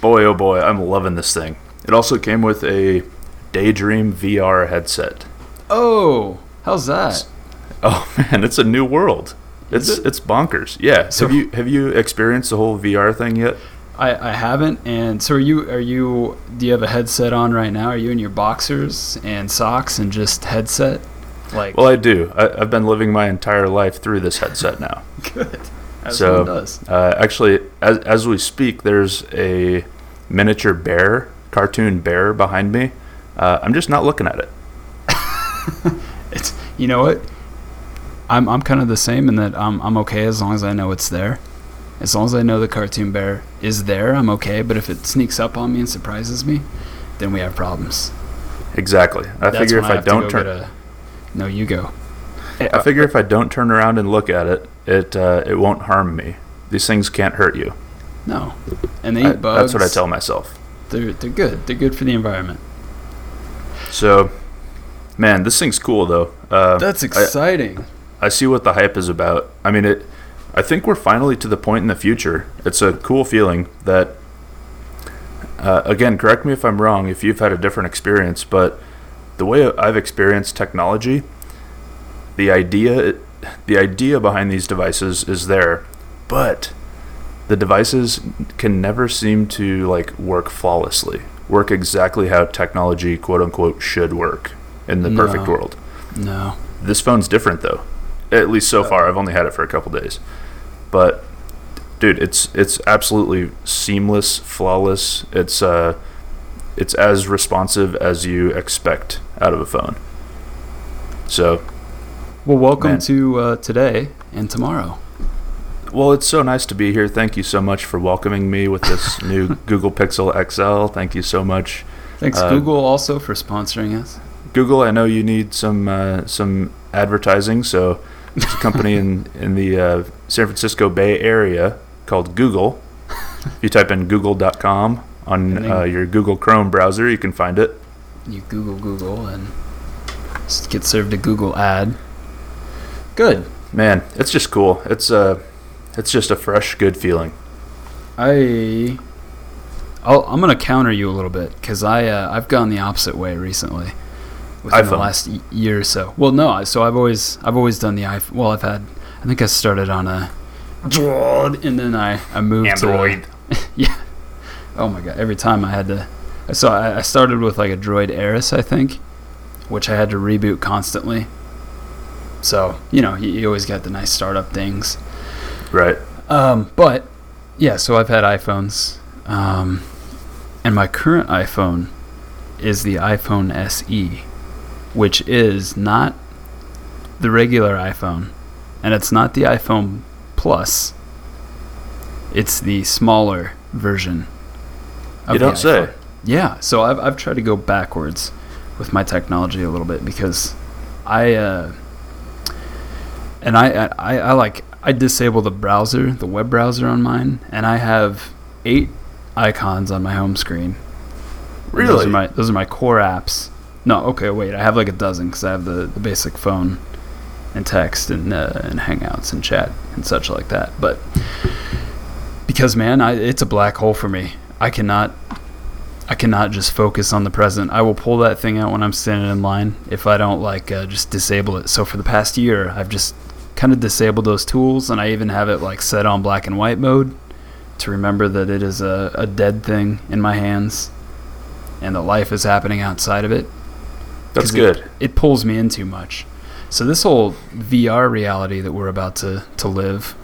S1: boy, oh boy, I'm loving this thing. It also came with a Daydream VR headset.
S2: Oh, how's that?
S1: Oh man, it's a new world. It's
S2: it?
S1: it's bonkers. Yeah.
S2: So-
S1: have you have you experienced the whole VR thing yet?
S2: I, I haven't. And so are you? Are you? Do you have a headset on right now? Are you in your boxers and socks and just headset? Like
S1: Well, I do. I, I've been living my entire life through this headset now.
S2: good. As
S1: So-. Uh, actually, as, as we speak, there's a miniature bear, cartoon bear behind me. Uh, I'm just not looking at it.
S2: It's you know what? I'm I'm kind of the same in that I'm I'm okay as long as I know it's there. As long as I know the cartoon bear is there, I'm okay. But if it sneaks up on me and surprises me, then we have problems.
S1: Exactly. I
S2: That's
S1: figure if I,
S2: to
S1: don't turn,
S2: a- no, you go.
S1: I figure if I don't turn around and look at it, it uh, it won't harm me. These things can't hurt you.
S2: No, and they eat
S1: I-
S2: bugs.
S1: that's what I tell myself.
S2: They're they're good. They're good for the environment.
S1: So, man, this thing's cool though. Uh,
S2: That's
S1: I-
S2: exciting.
S1: I see what the hype is about. I mean, it. I think we're finally to the point in the future. It's a cool feeling that. Uh, again, correct me if I'm wrong. If you've had a different experience, but the way I've experienced technology, the idea, the idea behind these devices is there, but the devices can never seem to like work flawlessly, work exactly how technology, quote unquote, should work in the perfect world.
S2: no.
S1: This phone's different though. At least so far. I've only had it for a couple days. But dude, it's it's absolutely seamless, flawless. It's uh it's as responsive as you expect out of a phone. So,
S2: Well, welcome
S1: Man.
S2: to uh, today and tomorrow.
S1: Well, it's so nice to be here. Thank you so much for welcoming me with this new Google Pixel XL. Thank you so much.
S2: Thanks,
S1: Uh,
S2: Google, also for sponsoring us.
S1: Google, I know you need some uh, some advertising. So there's a company in in the uh, San Francisco Bay Area called Google. If you type in Google.com on uh, your Google Chrome browser, you can find it.
S2: You Google Google and get served a Google ad. Good.
S1: Man, it's just cool. It's uh, it's just a fresh, good feeling.
S2: I, I'll, I'm gonna counter you a little bit because I uh, I've gone the opposite way recently. Within the last year or so. Well, no. So I've always I've always done the iPhone. Well, I've had. I think I started on a and then I I moved to Android. yeah. Oh my god! Every time I had to. So I, I started with like a Droid Eris, I think, which I had to reboot constantly. So you know you, you always got the nice startup things.
S1: Right.
S2: Um, but yeah, so I've had iPhones, um, and my current iPhone is the iPhone SE, which is not the regular iPhone, and it's not the iPhone Plus. It's the smaller version. of
S1: You don't say.
S2: Yeah, so I've I've tried to go backwards with my technology a little bit because I uh, and I, I I like I disable the browser, the web browser on mine, and I have eight icons on my home screen. And Those
S1: Really?
S2: are my those are my core apps. No, okay, wait. I have like a dozen because I have the, the basic phone and text and uh, and Hangouts and chat and such like that. But because man, I, it's a black hole for me. I cannot I cannot just focus on the present. I will pull that thing out when I'm standing in line if I don't like uh, just disable it. So for the past year, I've just kind of disabled those tools, and I even have it like set on black and white mode to remember that it is a, a dead thing in my hands, and that life is happening outside of it.
S1: That's good.
S2: It, it pulls me in too much. So this whole VR reality that we're about to, to live,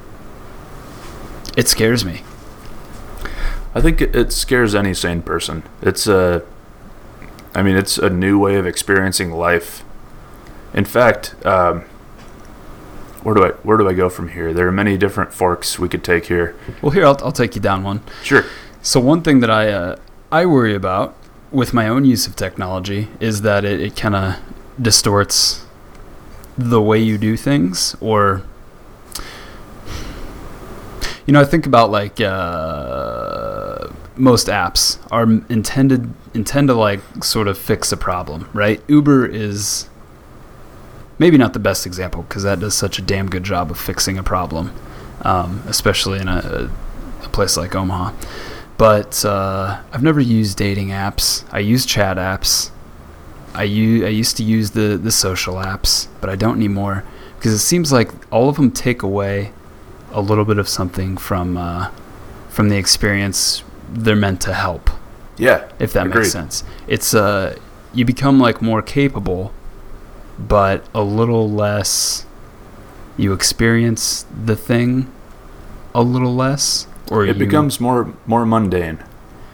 S2: it scares me.
S1: I think it, it scares any sane person. It's a, I mean, it's a new way of experiencing life. In fact, um, where do I where do I go from here? There are many different forks we could take here.
S2: Well, here I'll, I'll take you down one.
S1: Sure.
S2: So one thing that I uh, I worry about with my own use of technology is that it, it kind of distorts the way you do things, or you know, I think about like uh, most apps are intended intend to like sort of fix a problem, right? Uber is maybe not the best example because that does such a damn good job of fixing a problem, um, especially in a, a place like Omaha but uh, I've never used dating apps. I use chat apps. I used to use the the social apps, but I don't anymore because it seems like all of them take away a little bit of something from uh, from the experience they're meant to help.
S1: Yeah.
S2: If that
S1: Agreed.
S2: makes sense, it's uh you become like more capable, but a little less. You experience the thing a little less, or
S1: It
S2: you,
S1: becomes more more mundane.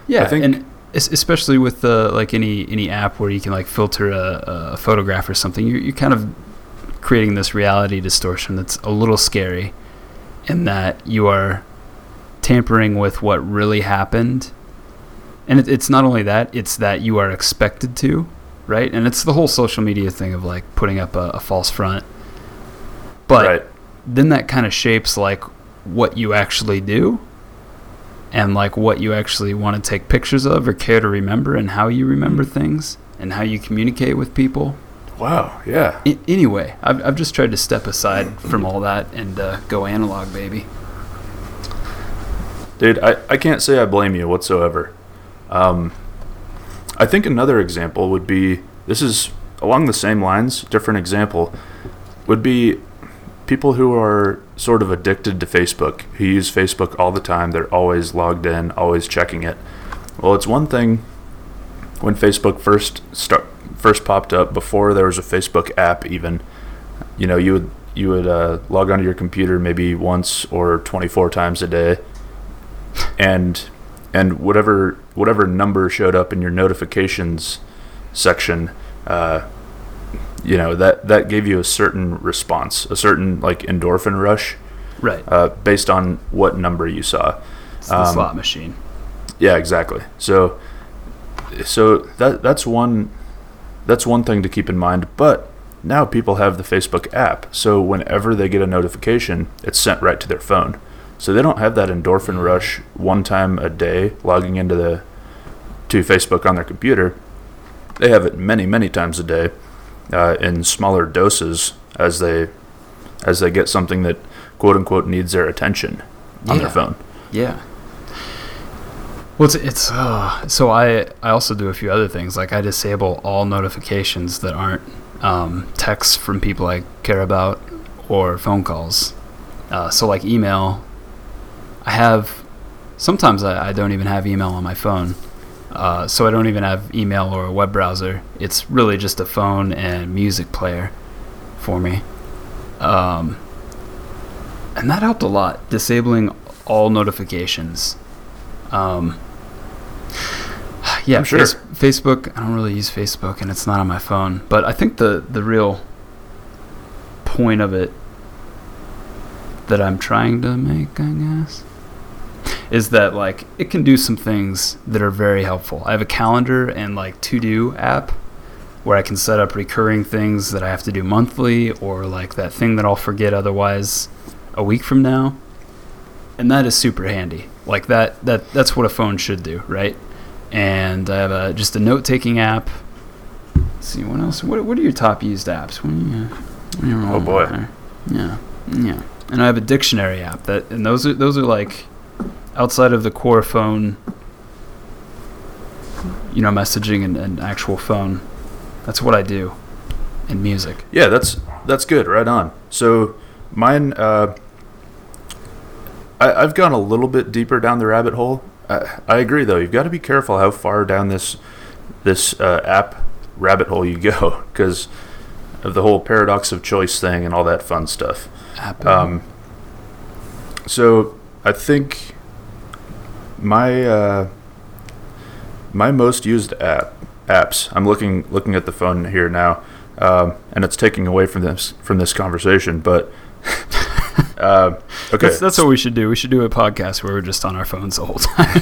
S2: yeah,
S1: I think-
S2: and especially with uh, like any any app where you can like filter a, a photograph or something, you're, you're kind of creating this reality distortion that's a little scary, in that you are tampering with what really happened, and it, it's not only that; it's that you are expected to, right? And it's the whole social media thing of like putting up a, a false front, but
S1: right.
S2: then that kind of shapes like what you actually do and like what you actually want to take pictures of or care to remember and how you remember things and how you communicate with people.
S1: Wow. Yeah.
S2: I- anyway, I've, I've just tried to step aside from all that and uh, go analog, baby.
S1: Dude, I, I can't say I blame you whatsoever. Um, I think another example would be this is along the same lines, different example, would be people who are sort of addicted to Facebook, who use Facebook all the time. They're always logged in, always checking it. Well, it's one thing when Facebook first start first popped up before there was a Facebook app even. You know, you would you would uh, log onto your computer maybe once or 24 times a day and and whatever whatever number showed up in your notifications section uh, you know that that gave you a certain response a certain like endorphin rush
S2: Right.
S1: uh, based on what number you saw
S2: It's the
S1: um,
S2: slot machine.
S1: yeah exactly so so that that's one that's one thing to keep in mind but now people have the Facebook app. So whenever they get a notification, it's sent right to their phone. So they don't have that endorphin rush one time a day logging into the to Facebook on their computer. They have it many, many times a day uh, in smaller doses as they as they get something that quote unquote needs their attention on
S2: Yeah.
S1: their phone.
S2: Yeah. Well, it's, it's uh, so I I also do a few other things like I disable all notifications that aren't um, texts from people I care about or phone calls. Uh, so like email, I have sometimes I, I don't even have email on my phone. Uh, so I don't even have email or a web browser. It's really just a phone and music player for me. Um, and that helped a lot. Disabling all notifications. Um, yeah,
S1: sure.
S2: Face- Facebook. I don't really use Facebook, and it's not on my phone. But I think the the real point of it that I'm trying to make, I guess, is that like it can do some things that are very helpful. I have a calendar and like to do app where I can set up recurring things that I have to do monthly or like that thing that I'll forget otherwise a week from now. And that is super handy. Like that that that's what a phone should do, right? And I have a, just a note-taking app. Let's see what else. What, what are your top used apps? Are you, what are you rolling
S1: boy.
S2: Yeah, yeah. And I have a dictionary app that, and those are those are like outside of the core phone, you know, messaging and, and actual phone. That's what I do in music.
S1: Yeah, that's that's good. Right on. So mine, uh, I, I've gone a little bit deeper down the rabbit hole. I, I agree, though. You've got to be careful how far down this this uh, app rabbit hole you go because of the whole paradox of choice thing and all that fun stuff. Um, so I think my uh, my most used app apps. I'm looking looking at the phone here now, um, and it's taking away from this from this conversation. But uh, okay,
S2: That's, that's what we should do. We should do a podcast where we're just on our phones the whole time.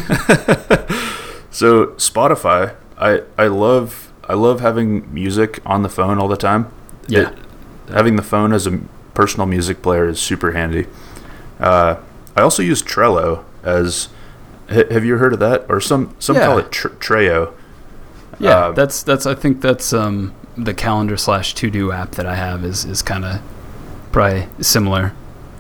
S1: so Spotify. I I love I love having music on the phone all the time.
S2: Yeah.
S1: It- having the phone as a personal music player is super handy. Uh, I also use Trello as. Ha- Have you heard of that? Or some some
S2: Yeah.
S1: call it tr- Trello.
S2: yeah,
S1: Um,
S2: that's that's. I think that's um, the calendar slash to do app that I have is is kind of probably similar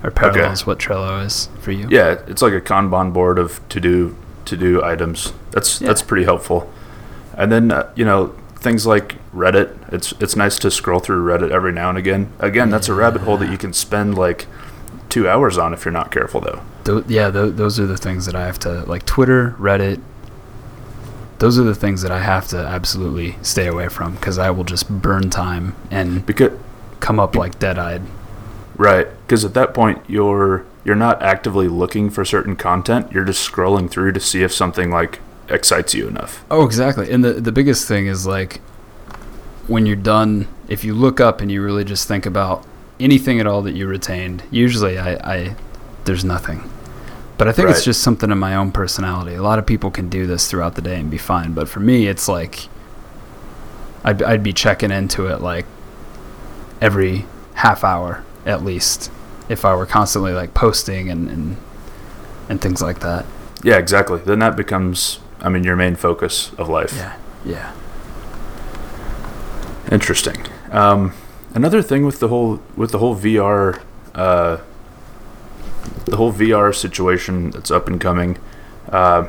S2: or parallels what Trello is for you.
S1: Yeah, it's like a Kanban board of to do to do items. That's that's pretty helpful. And then uh, you know things like Reddit. It's it's nice to scroll through Reddit every now and again. Again, that's a rabbit hole that you can spend like two hours on if you're not careful, though.
S2: Tho- yeah, tho- those are the things that I have to like Twitter, Reddit. Those are the things that I have to absolutely stay away from because I will just burn time and
S1: Because
S2: come up like dead-eyed.
S1: right, because at that point you're you're not actively looking for certain content. You're just scrolling through to see if something like excites you enough.
S2: Oh, exactly. And the the biggest thing is like when you're done, if you look up and you really just think about anything at all that you retained. Usually, I, I there's nothing. But I think it's just something in my own personality. A lot of people can do this throughout the day and be fine, but for me, it's like I'd I'd be checking into it like every half hour at least if I were constantly like posting and and, and things like that.
S1: Yeah, exactly. Then that becomes, I mean, your main focus of life.
S2: Yeah. Yeah.
S1: Interesting. Um, another thing with the whole with the whole VR, uh, the whole VR situation that's up and coming. Uh,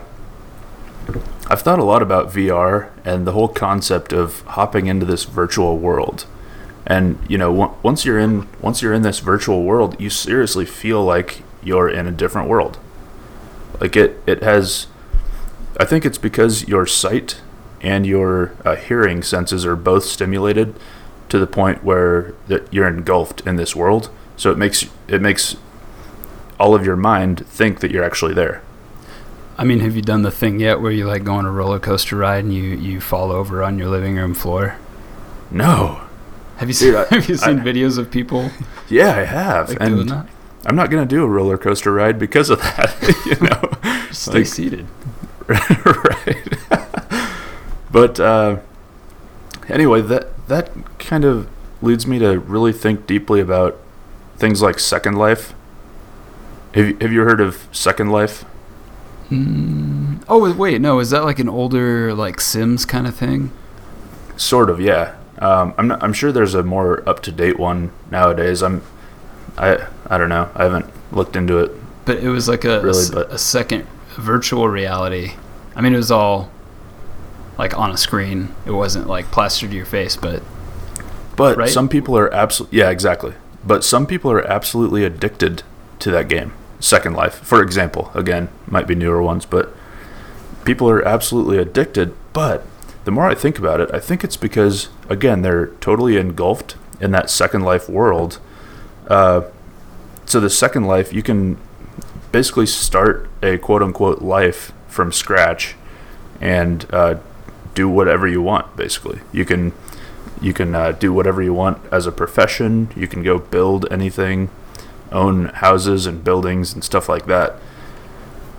S1: I've thought a lot about VR and the whole concept of hopping into this virtual world. And you know, on- once you're in once you're in this virtual world, you seriously feel like you're in a different world. Like it, it has. I think it's because your sight and your uh, hearing senses are both stimulated to the point where that you're engulfed in this world. So it makes it makes all of your mind think that you're actually there.
S2: I mean, have you done the thing yet where you like go on a roller coaster ride and you, you fall over on your living room floor?
S1: No.
S2: Have you seen
S1: Dude, I-
S2: Have you seen
S1: I-
S2: videos of people
S1: Yeah, I have,
S2: like
S1: and? I'm not gonna do a roller coaster ride because of that. you know,
S2: Stay
S1: like-
S2: seated.
S1: right. but uh, anyway, that that kind of leads me to really think deeply about things like Second Life. Have you, have you heard of Second Life?
S2: Mm, oh wait, no, is that like an older like Sims kind of thing?
S1: Sort of, yeah. Um, I'm not, I'm sure there's a more up to date one nowadays. I'm I I don't know. I haven't looked into it.
S2: But it was like a
S1: Really,
S2: a, a second virtual reality. I mean, it was all like on a screen. It wasn't like plastered to your face, but
S1: But
S2: Right?
S1: some people are absolutely yeah, exactly. But some people are absolutely addicted to that game. Second Life, for example, again, might be newer ones, but people are absolutely addicted. But the more I think about it, I think it's because again they're totally engulfed in that Second Life world. Uh, so the Second Life, you can basically start a quote unquote life from scratch and uh, do whatever you want. Basically, you can you can uh, do whatever you want as a profession. You can go build anything, own houses and buildings and stuff like that.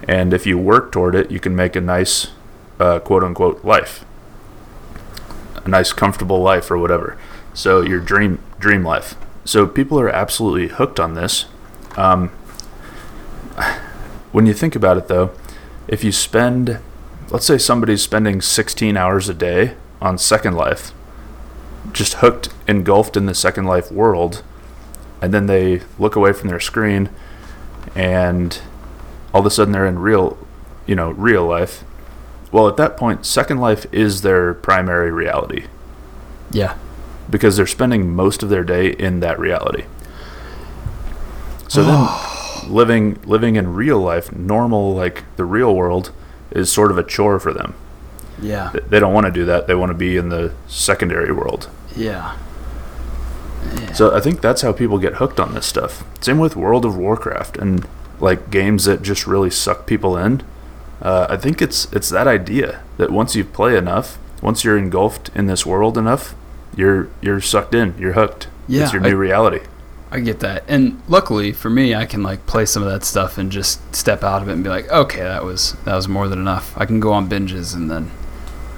S1: And if you work toward it, you can make a nice, uh, quote unquote, life, a nice, comfortable life or whatever. So your dream dream life. So people are absolutely hooked on this. Um, when you think about it, though, if you spend, let's say somebody's spending 16 hours a day on Second Life, just hooked, engulfed in the Second Life world, and then they look away from their screen, and all of a sudden they're in real, you know, real life. Well, at that point, Second Life is their primary reality
S2: yeah,
S1: because they're spending most of their day in that reality. So then, living living in real life, normal like the real world, is sort of a chore for them.
S2: yeah,
S1: They don't want to do that. They want to be in the secondary world.
S2: yeah. Yeah.
S1: So I think that's how people get hooked on this stuff. Same with World of Warcraft and like games that just really suck people in. Uh, I think it's it's that idea that once you play enough, once you're engulfed in this world enough, you're you're sucked in. You're hooked.
S2: Yeah,
S1: it's your
S2: I-
S1: new reality.
S2: I get that. And luckily for me, I can like play some of that stuff and just step out of it and be like, okay, that was that was more than enough. I can go on binges and then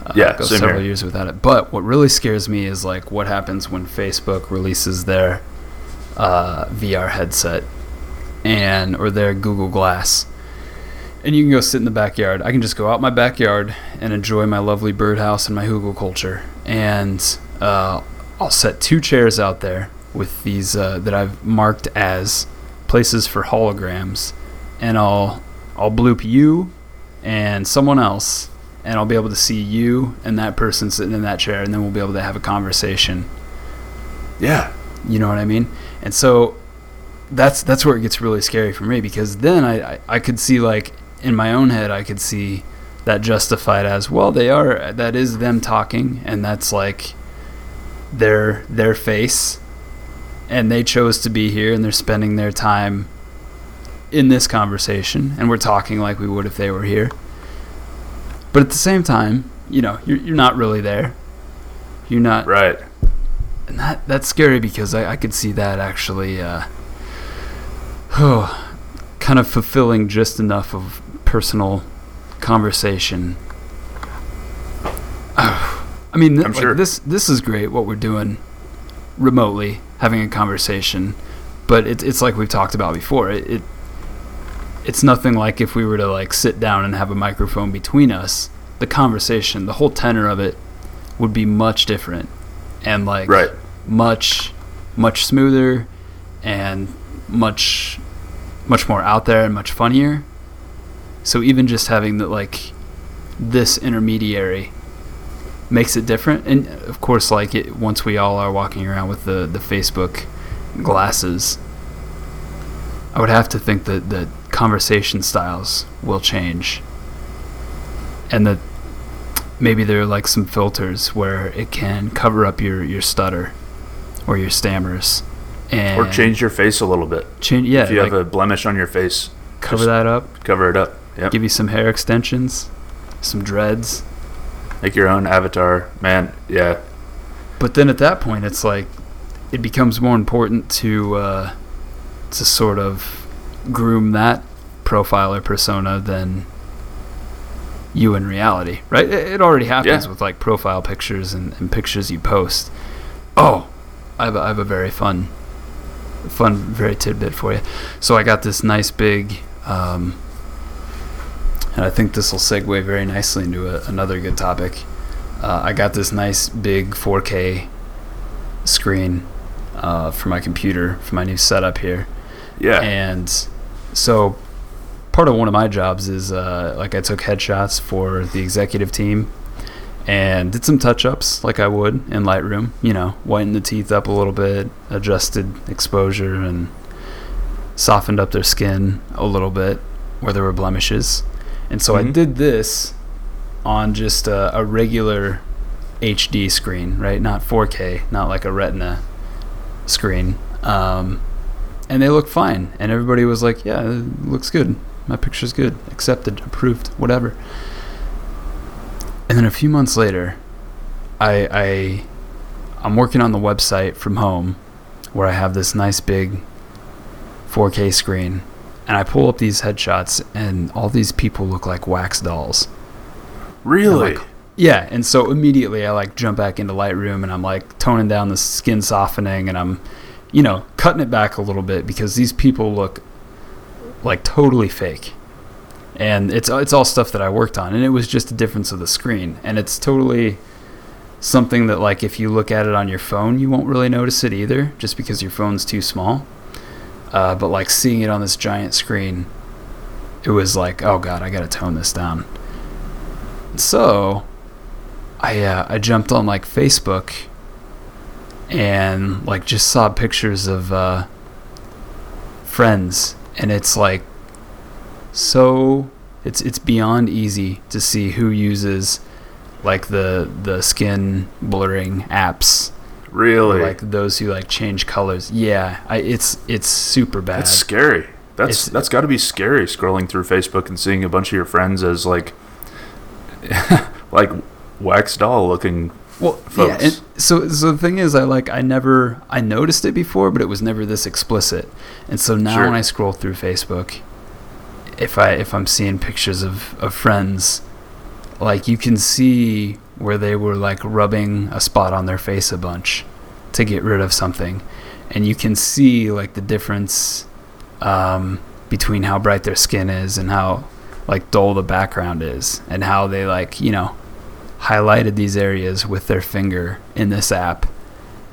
S2: uh,
S1: Yeah,
S2: go several
S1: here.
S2: years without it. But what really scares me is like what happens when Facebook releases their uh, VR headset and or their Google Glass. And you can go sit in the backyard. I can just go out my backyard and enjoy my lovely birdhouse and my Hugelkultur. And uh, I'll set two chairs out there with these uh, that I've marked as places for holograms, and I'll I'll bloop you and someone else, and I'll be able to see you and that person sitting in that chair, and then we'll be able to have a conversation.
S1: Yeah.
S2: You know what I mean? And so that's that's where it gets really scary for me because then I, I, I could see like in my own head I could see that justified as well they are that is them talking and that's like their their face and they chose to be here and they're spending their time in this conversation and we're talking like we would if they were here but at the same time you know you're, you're not really there you're not
S1: Right.
S2: and that that's scary because I, I could see that actually uh, oh, kind of fulfilling just enough of personal conversation. I mean, th- like,
S1: sure.
S2: this this is great what we're doing remotely, having a conversation, but it's it's like we've talked about before. It, it it's nothing like if we were to like sit down and have a microphone between us. The conversation, the whole tenor of it, would be much different, and like
S1: Right.
S2: much much smoother and much much more out there and much funnier so even just having the like this intermediary makes it different and of course like it once we all are walking around with the the facebook glasses i would have to think that that conversation styles will change and that maybe there are like some filters where it can cover up your your stutter or your stammers and
S1: Or change your face a little bit.
S2: change yeah
S1: if you
S2: like
S1: have a blemish on your face,
S2: cover that up
S1: cover it up. Yep.
S2: give you some hair extensions some dreads
S1: Make your own avatar. Man, yeah.
S2: but then at that point it's like it becomes more important to uh, to sort of groom that profile or persona than you in reality right it, it already happens
S1: Yeah.
S2: with like profile pictures and, and pictures you post oh I have, a, I have a very fun, fun, very tidbit for you. So I got this nice big, um, and I think this will segue very nicely into a, another good topic. Uh, I got this nice big 4K screen uh, for my computer for my new setup here.
S1: Yeah.
S2: And so part of one of my jobs is uh, like I took headshots for the executive team and did some touch ups like I would in Lightroom, you know, whitened the teeth up a little bit, adjusted exposure, and softened up their skin a little bit where there were blemishes. And so I
S1: Mhm.
S2: did this on just a, a regular HD screen, right? Not 4K, not like a Retina screen. Um, and they look fine. And everybody was like, yeah, it looks good. My picture's good. Accepted, approved, whatever. And then a few months later, I, I I'm working on the website from home where I have this nice big 4K screen and I pull up these headshots and all these people look like wax dolls.
S1: really?
S2: like, Yeah, and so immediately I like jump back into Lightroom and I'm like toning down the skin softening and I'm you know, cutting it back a little bit because these people look like totally fake. And it's it's all stuff that I worked on and it was just a difference of the screen and it's totally something that like if you look at it on your phone you won't really notice it either just because your phone's too small. Uh, but like seeing it on this giant screen it was like oh god, I got to tone this down. So, I uh, I jumped on like Facebook and like just saw pictures of uh, friends, and it's like so it's it's beyond easy to see who uses like the the skin blurring apps,
S1: Really?
S2: like those who like change colors. Yeah, I, it's it's super bad.
S1: that's scary. That's
S2: It's-
S1: that's got to be scary scrolling through Facebook and seeing a bunch of your friends as like like wax doll looking.
S2: Well, yeah.
S1: folks.
S2: And so, so the thing is, I like I never I noticed it before, but it was never this explicit. And so now
S1: Sure.
S2: when I scroll through Facebook, if I if I'm seeing pictures of of friends, like you can see where they were like rubbing a spot on their face a bunch to get rid of something, and you can see like the difference um, between how bright their skin is and how like dull the background is, and how they like you know highlighted these areas with their finger in this app.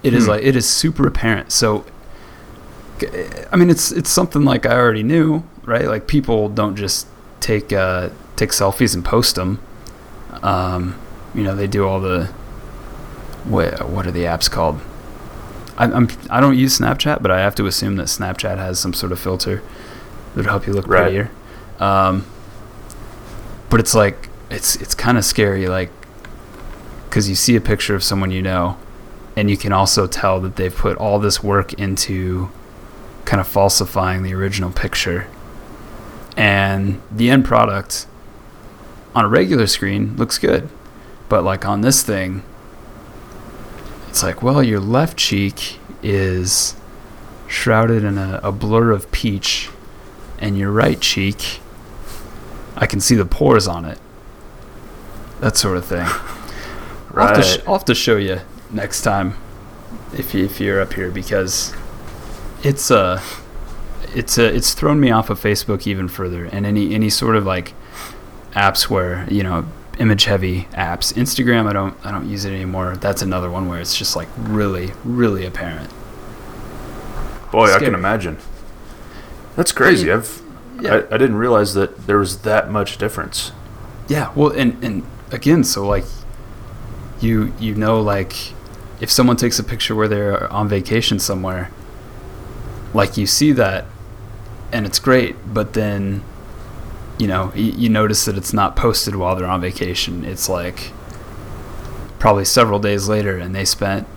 S2: It is
S1: Hmm.
S2: like it is super apparent. So I mean it's it's something like I already knew, right? Like people don't just take uh, take selfies and post them. Um, you know, they do all the what what are the apps called? I, I'm I don't use Snapchat, but I have to assume that Snapchat has some sort of filter that'll help you look
S1: Right.
S2: prettier. Um, but it's like it's it's kind of scary, like because you see a picture of someone you know, and you can also tell that they've put all this work into kind of falsifying the original picture, and the end product on a regular screen looks good, but like on this thing, it's like, well, your left cheek is shrouded in a, a blur of peach, and your right cheek, I can see the pores on it. That sort of thing. I'll, have to sh- I'll have to show you next time if you, if you're up here because it's uh it's uh, it's thrown me off of Facebook even further and any any sort of like apps where you know image heavy apps Instagram I don't I don't use it anymore that's another one where it's just like really really apparent
S1: Boy, I can imagine. That's crazy.
S2: Yeah.
S1: I've
S2: Yeah.
S1: I, I didn't realize that there was that much difference.
S2: Yeah, well, and and again, so like, you you know, like, if someone takes a picture where they're on vacation somewhere, like you see that, and it's great, but then, you know, you, you notice that it's not posted while they're on vacation. It's like probably several days later, and they spent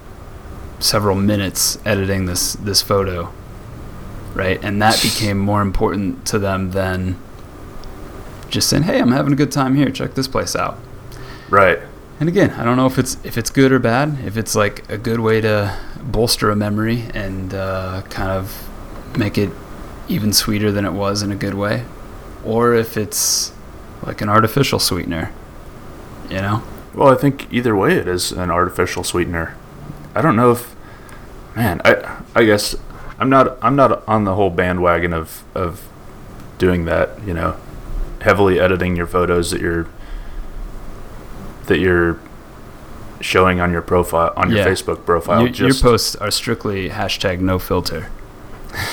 S2: several minutes editing this this photo, right? And that became more important to them than just saying, "Hey, I'm having a good time here. Check this place out."
S1: Right.
S2: And again, I don't know if it's if it's good or bad. If it's like a good way to bolster a memory and uh, kind of make it even sweeter than it was in a good way, or if it's like an artificial sweetener. You know?
S1: Well, I think either way it is an artificial sweetener. I don't know if man, I I guess I'm not I'm not on the whole bandwagon of of doing that. You know, heavily editing your photos that you're that you're showing on your profile on your
S2: Yeah.
S1: Facebook profile.
S2: Your, your posts are strictly hashtag no filter.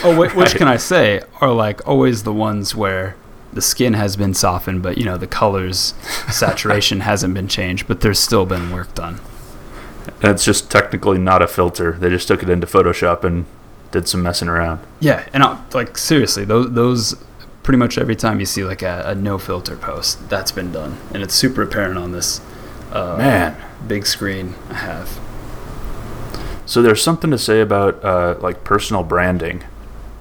S2: Oh, wait, which can I say are like always the ones where the skin has been softened, but you know the colors, saturation hasn't been changed, but there's still been work done.
S1: it's just technically not a filter. They just took it into Photoshop and did some messing around.
S2: Yeah, and I, like seriously, those those pretty much every time you see like a, a no filter post, that's been done, and it's super apparent on this uh,
S1: Man.
S2: big screen I have.
S1: So there's something to say about uh, like personal branding,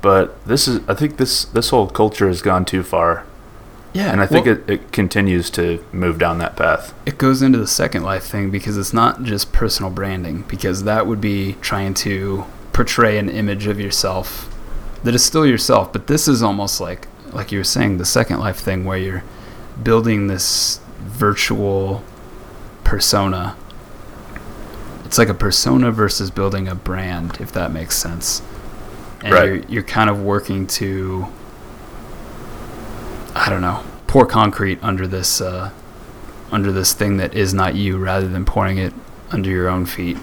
S1: but this is I think this this whole culture has gone too far,
S2: Yeah,
S1: and I think
S2: well,
S1: it, it continues to move down that path.
S2: it goes into the second life thing because it's not just personal branding because that would be trying to portray an image of yourself that is still yourself but this is almost like like you were saying the second life thing where you're building this virtual persona it's like a persona versus building a brand if that makes sense and
S1: Right.
S2: you're, you're kind of working to i don't know pour concrete under this uh, under this thing that is not you rather than pouring it under your own feet.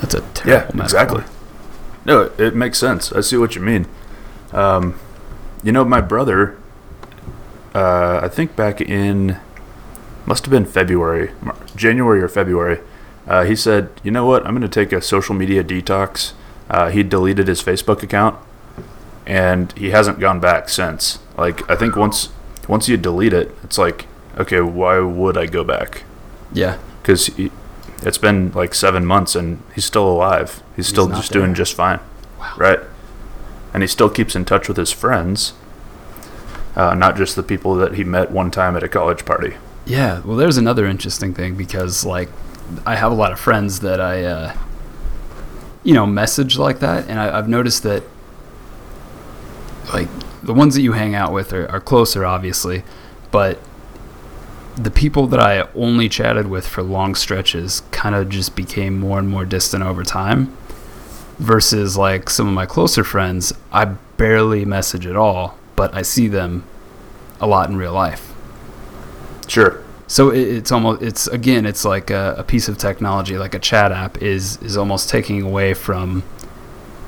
S2: That's a
S1: Yeah,
S2: terrible metaphor.
S1: exactly. No, it, it makes sense. I see what you mean. Um, you know, my brother, uh, I think back in, must have been February, January or February, uh, he said, you know what, I'm going to take a social media detox. Uh, he deleted his Facebook account, and he hasn't gone back since. Like, I think once once you delete it, it's like, okay, why would I go back?
S2: Yeah,
S1: because it's been like seven months and he's still alive. He's still
S2: not
S1: just doing just fine.
S2: Wow.
S1: Right. And he still keeps in touch with his friends, uh, not just the people that he met one time at a college party.
S2: Yeah. Well, there's another interesting thing because like I have a lot of friends that I, uh, you know, message like that, and I, I've noticed that like the ones that you hang out with are, are closer, obviously, but the people that I only chatted with for long stretches kind of just became more and more distant over time. Versus like some of my closer friends, I barely message at all, but I see them a lot in real life.
S1: Sure.
S2: So it, it's almost it's again it's like a, a piece of technology like a chat app is is almost taking away from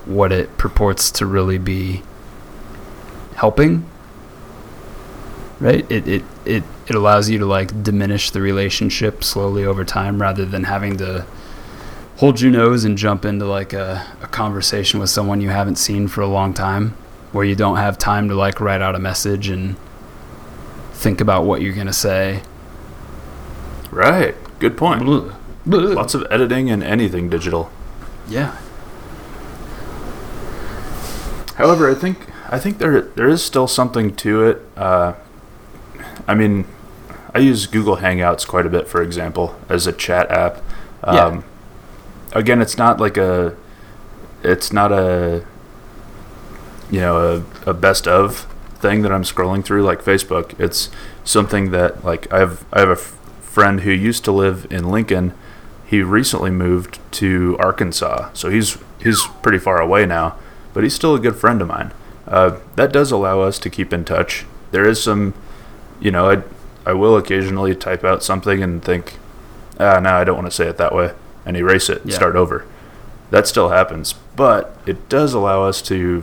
S2: what it purports to really be helping. Right? It it it, it allows you to like diminish the relationship slowly over time rather than having to hold your nose and jump into like a, a conversation with someone you haven't seen for a long time where you don't have time to like write out a message and think about what you're gonna say.
S1: Right. Good point.
S2: Blah. Blah.
S1: Lots of editing and anything digital.
S2: Yeah.
S1: However, I think I think there there is still something to it. Uh, I mean, I use Google Hangouts quite a bit, for example, as a chat app. Um,
S2: Yeah.
S1: Again, it's not like a, it's not a, you know, a, a best of thing that I'm scrolling through like Facebook. It's something that like I have I have a f- friend who used to live in Lincoln. He recently moved to Arkansas, so he's he's pretty far away now, but he's still a good friend of mine. Uh, that does allow us to keep in touch. There is some, you know, I I will occasionally type out something and think, ah, no, I don't want to say it that way, and erase it and
S2: Yeah.
S1: start over. That still happens, but it does allow us to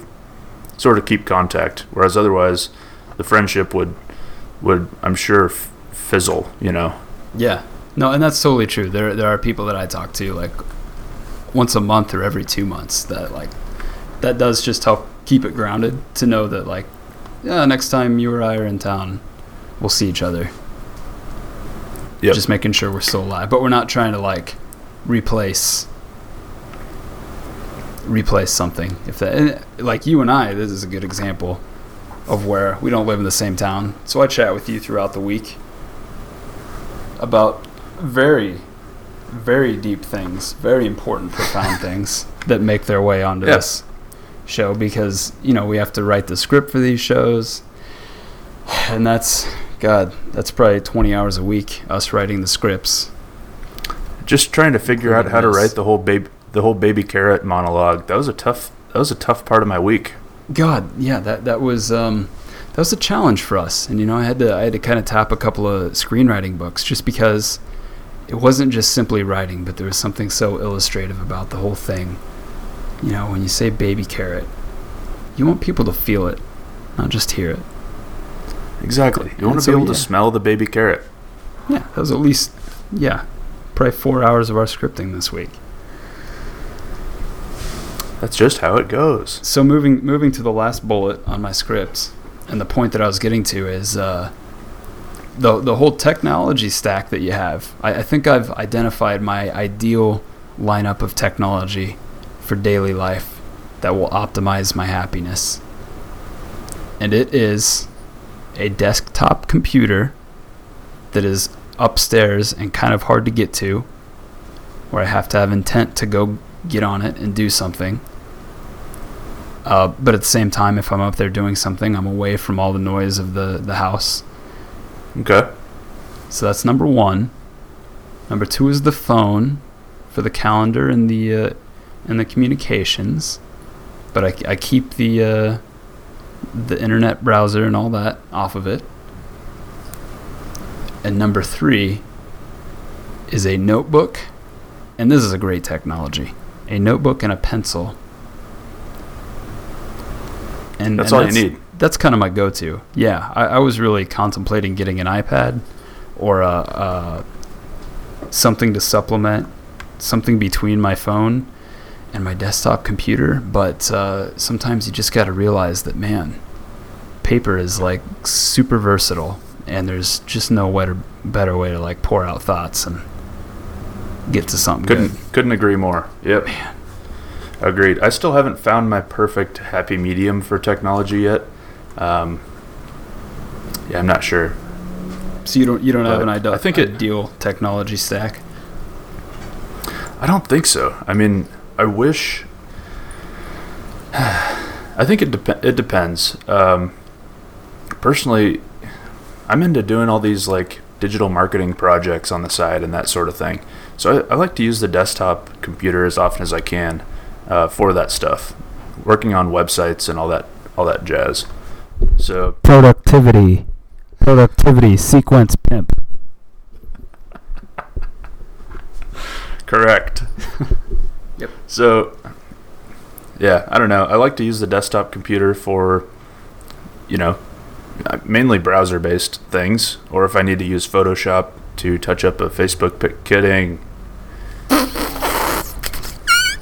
S1: sort of keep contact. Whereas otherwise, the friendship would would I'm sure f- fizzle. You know.
S2: Yeah. No, and that's totally true. There there are people that I talk to like once a month or every 2 months that like that does just help keep it grounded to know that like yeah, next time you or I are in town, we'll see each other.
S1: Yep.
S2: Just making sure we're still alive, but we're not trying to like replace replace something. If that like you and I, this is a good example of where we don't live in the same town. So I chat with you throughout the week about very very deep things, very important profound things that make their way onto
S1: Yeah.
S2: this show because, you know, we have to write the script for these shows. And that's god, that's probably 20 hours a week us writing the scripts.
S1: Just trying to figure out how to write the whole baby the whole baby carrot monologue. That was a tough. That was a tough part of my week.
S2: God, yeah, that that was um, that was a challenge for us, and you know, I had to I had to kind of tap a couple of screenwriting books just because it wasn't just simply writing, but there was something so illustrative about the whole thing. You know, when you say baby carrot, you want people to feel it, not just hear it.
S1: Exactly. You want to
S2: so,
S1: be able to smell the baby carrot.
S2: Yeah, that was at least yeah, probably four hours of our scripting this week.
S1: That's just how it goes.
S2: So moving moving to the last bullet on my script, and the point that I was getting to is uh, the the whole technology stack that you have. I, I think I've identified my ideal lineup of technology for daily life that will optimize my happiness, and it is a desktop computer that is upstairs and kind of hard to get to, where I have to have intent to go get on it and do something. Uh, but at the same time, if I'm up there doing something, I'm away from all the noise of the, the house.
S1: Okay.
S2: So that's number one. Number two is the phone for the calendar and the uh, and the communications. But I, I keep the uh, the internet browser and all that off of it. And number three is a notebook, and this is a great technology. A notebook and a pencil. And
S1: That's
S2: and
S1: all you need.
S2: that's kind of my go-to. Yeah, I, I was really contemplating getting an iPad or a, uh something to supplement, something between my phone and my desktop computer. But uh, sometimes you just got to realize that, man, paper is like super versatile, and there's just no better better way to like pour out thoughts and get to something
S1: Couldn't
S2: good.
S1: couldn't agree more. Yep. Agreed. I still haven't found my perfect happy medium for technology yet. Um, yeah, I'm not sure.
S2: So you don't you don't have an
S1: But
S2: ideal,
S1: I think it-
S2: ideal technology stack.
S1: I don't think so. I mean, I wish. I think it dep- it depends. Um, personally, I'm into doing all these like digital marketing projects on the side and that sort of thing. So I, I like to use the desktop computer as often as I can uh, for that stuff, working on websites and all that all that jazz. So
S3: productivity productivity sequence pimp
S1: Correct.
S2: Yep.
S1: So, yeah, I don't know. I like to use the desktop computer for, you know, uh, mainly browser based things, or if I need to use Photoshop to touch up a Facebook pic kidding.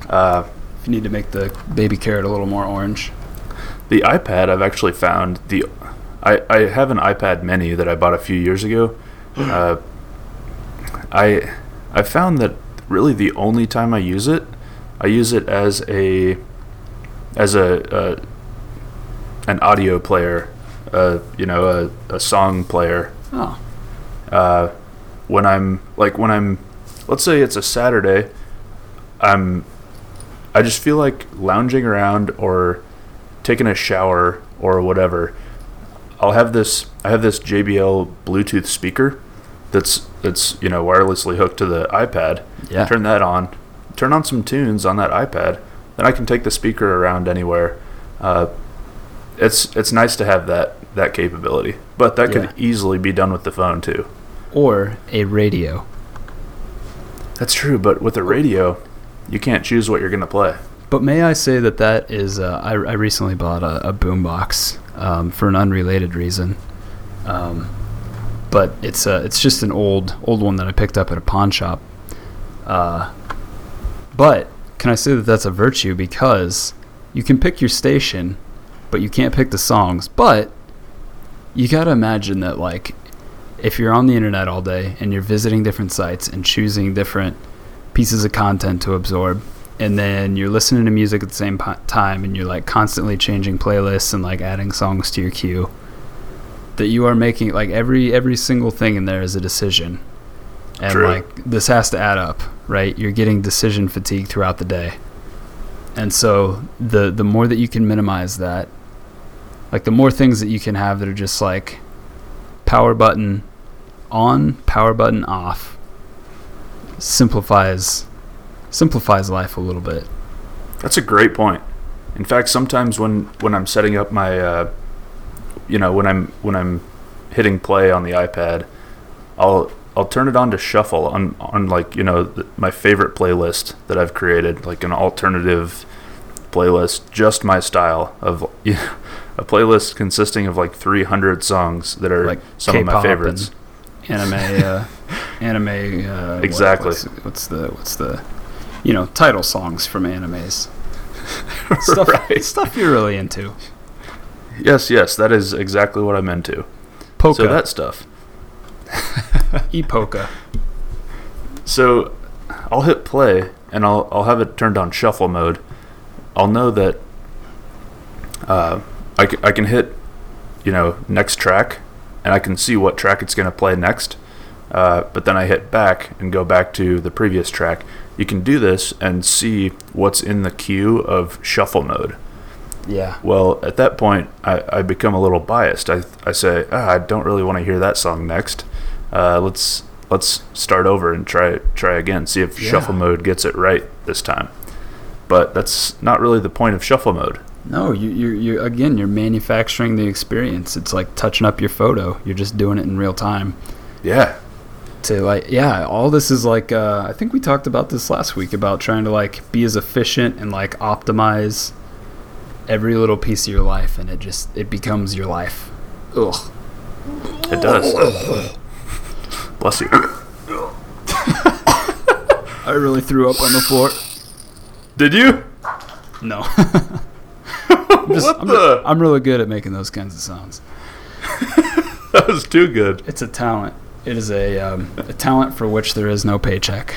S1: Uh,
S2: If you need to make the baby carrot a little more orange.
S1: the iPad, I've actually found the. I, I have an iPad Mini that I bought a few years ago. Uh, I I found that really the only time I use it, I use it as a as a, uh an audio player, uh, you know, a, a song player.
S2: Oh,
S1: Uh, when I'm like when I'm, let's say it's a Saturday, I'm, I just feel like lounging around or taking a shower or whatever. I'll have this. I have this JBL Bluetooth speaker that's that's you know wirelessly hooked to the iPad.
S2: yeah.
S1: Turn that on. Turn on some tunes on that iPad. Then I can take the speaker around anywhere. Uh, it's it's nice to have that that capability, but that
S2: Yeah.
S1: could easily be done with the phone too.
S2: Or a radio.
S1: That's true, but with a radio, you can't choose what you're gonna play.
S2: But may I say that that is, uh, I, I recently bought a, a boombox um, for an unrelated reason. Um, but it's uh, it's just an old old one that I picked up at a pawn shop. Uh, but can I say that that's a virtue because you can pick your station, but you can't pick the songs. But you gotta imagine that like if you're on the internet all day and you're visiting different sites and choosing different pieces of content to absorb and then you're listening to music at the same po- time and you're like constantly changing playlists and like adding songs to your queue that you are making like every every single thing in there is a decision. And
S1: True.
S2: like this has to add up right? You're getting decision fatigue throughout the day. And so the the more that you can minimize that like the more things that you can have that are just like power button on power button off simplifies simplifies life a little bit.
S1: That's a great point. In fact, sometimes when when I'm setting up my, uh, you know, when I'm when I'm hitting play on the iPad, I'll I'll turn it on to shuffle on on like you know th- my favorite playlist that I've created, like an alternative playlist, just my style of a playlist consisting of like 300 songs that are
S2: Like
S1: some of my
S2: K-pop
S1: favorites.
S2: Anime, uh, anime. Uh, what-
S1: Exactly.
S2: what's, what's the what's the, you know, title songs from animes. Stuff,
S1: Right.
S2: stuff you're really into.
S1: Yes, yes, that is exactly what I'm into.
S2: Polka,
S1: So that stuff.
S2: e-polka.
S1: So I'll hit play and I'll I'll have it turned on shuffle mode. I'll know that uh, I, c- I can hit you know next track and I can see what track it's going to play next. Uh, but then I hit back and go back to the previous track. You can do this and see what's in the queue of shuffle mode.
S2: Yeah.
S1: Well, at that point, I, I become a little biased. I, I say, ah, I don't really want to hear that song next. Uh, let's let's start over and try try again. See if
S2: Yeah.
S1: shuffle mode gets it right this time. But that's not really the point of shuffle mode.
S2: No, you you you again. You're manufacturing the experience. It's like touching up your photo. You're just doing it in real time.
S1: Yeah,
S2: to like yeah all this is like uh, i think we talked about this last week about trying to like be as efficient and like optimize every little piece of your life and it just it becomes your life ugh
S1: it does. Bless you.
S2: i really threw up on the floor
S1: Did you?
S2: no I'm, just,
S1: what
S2: I'm,
S1: the?
S2: I'm really good at making those kinds of sounds
S1: That was too good.
S2: it's a talent it is a, um, a talent for which there is no paycheck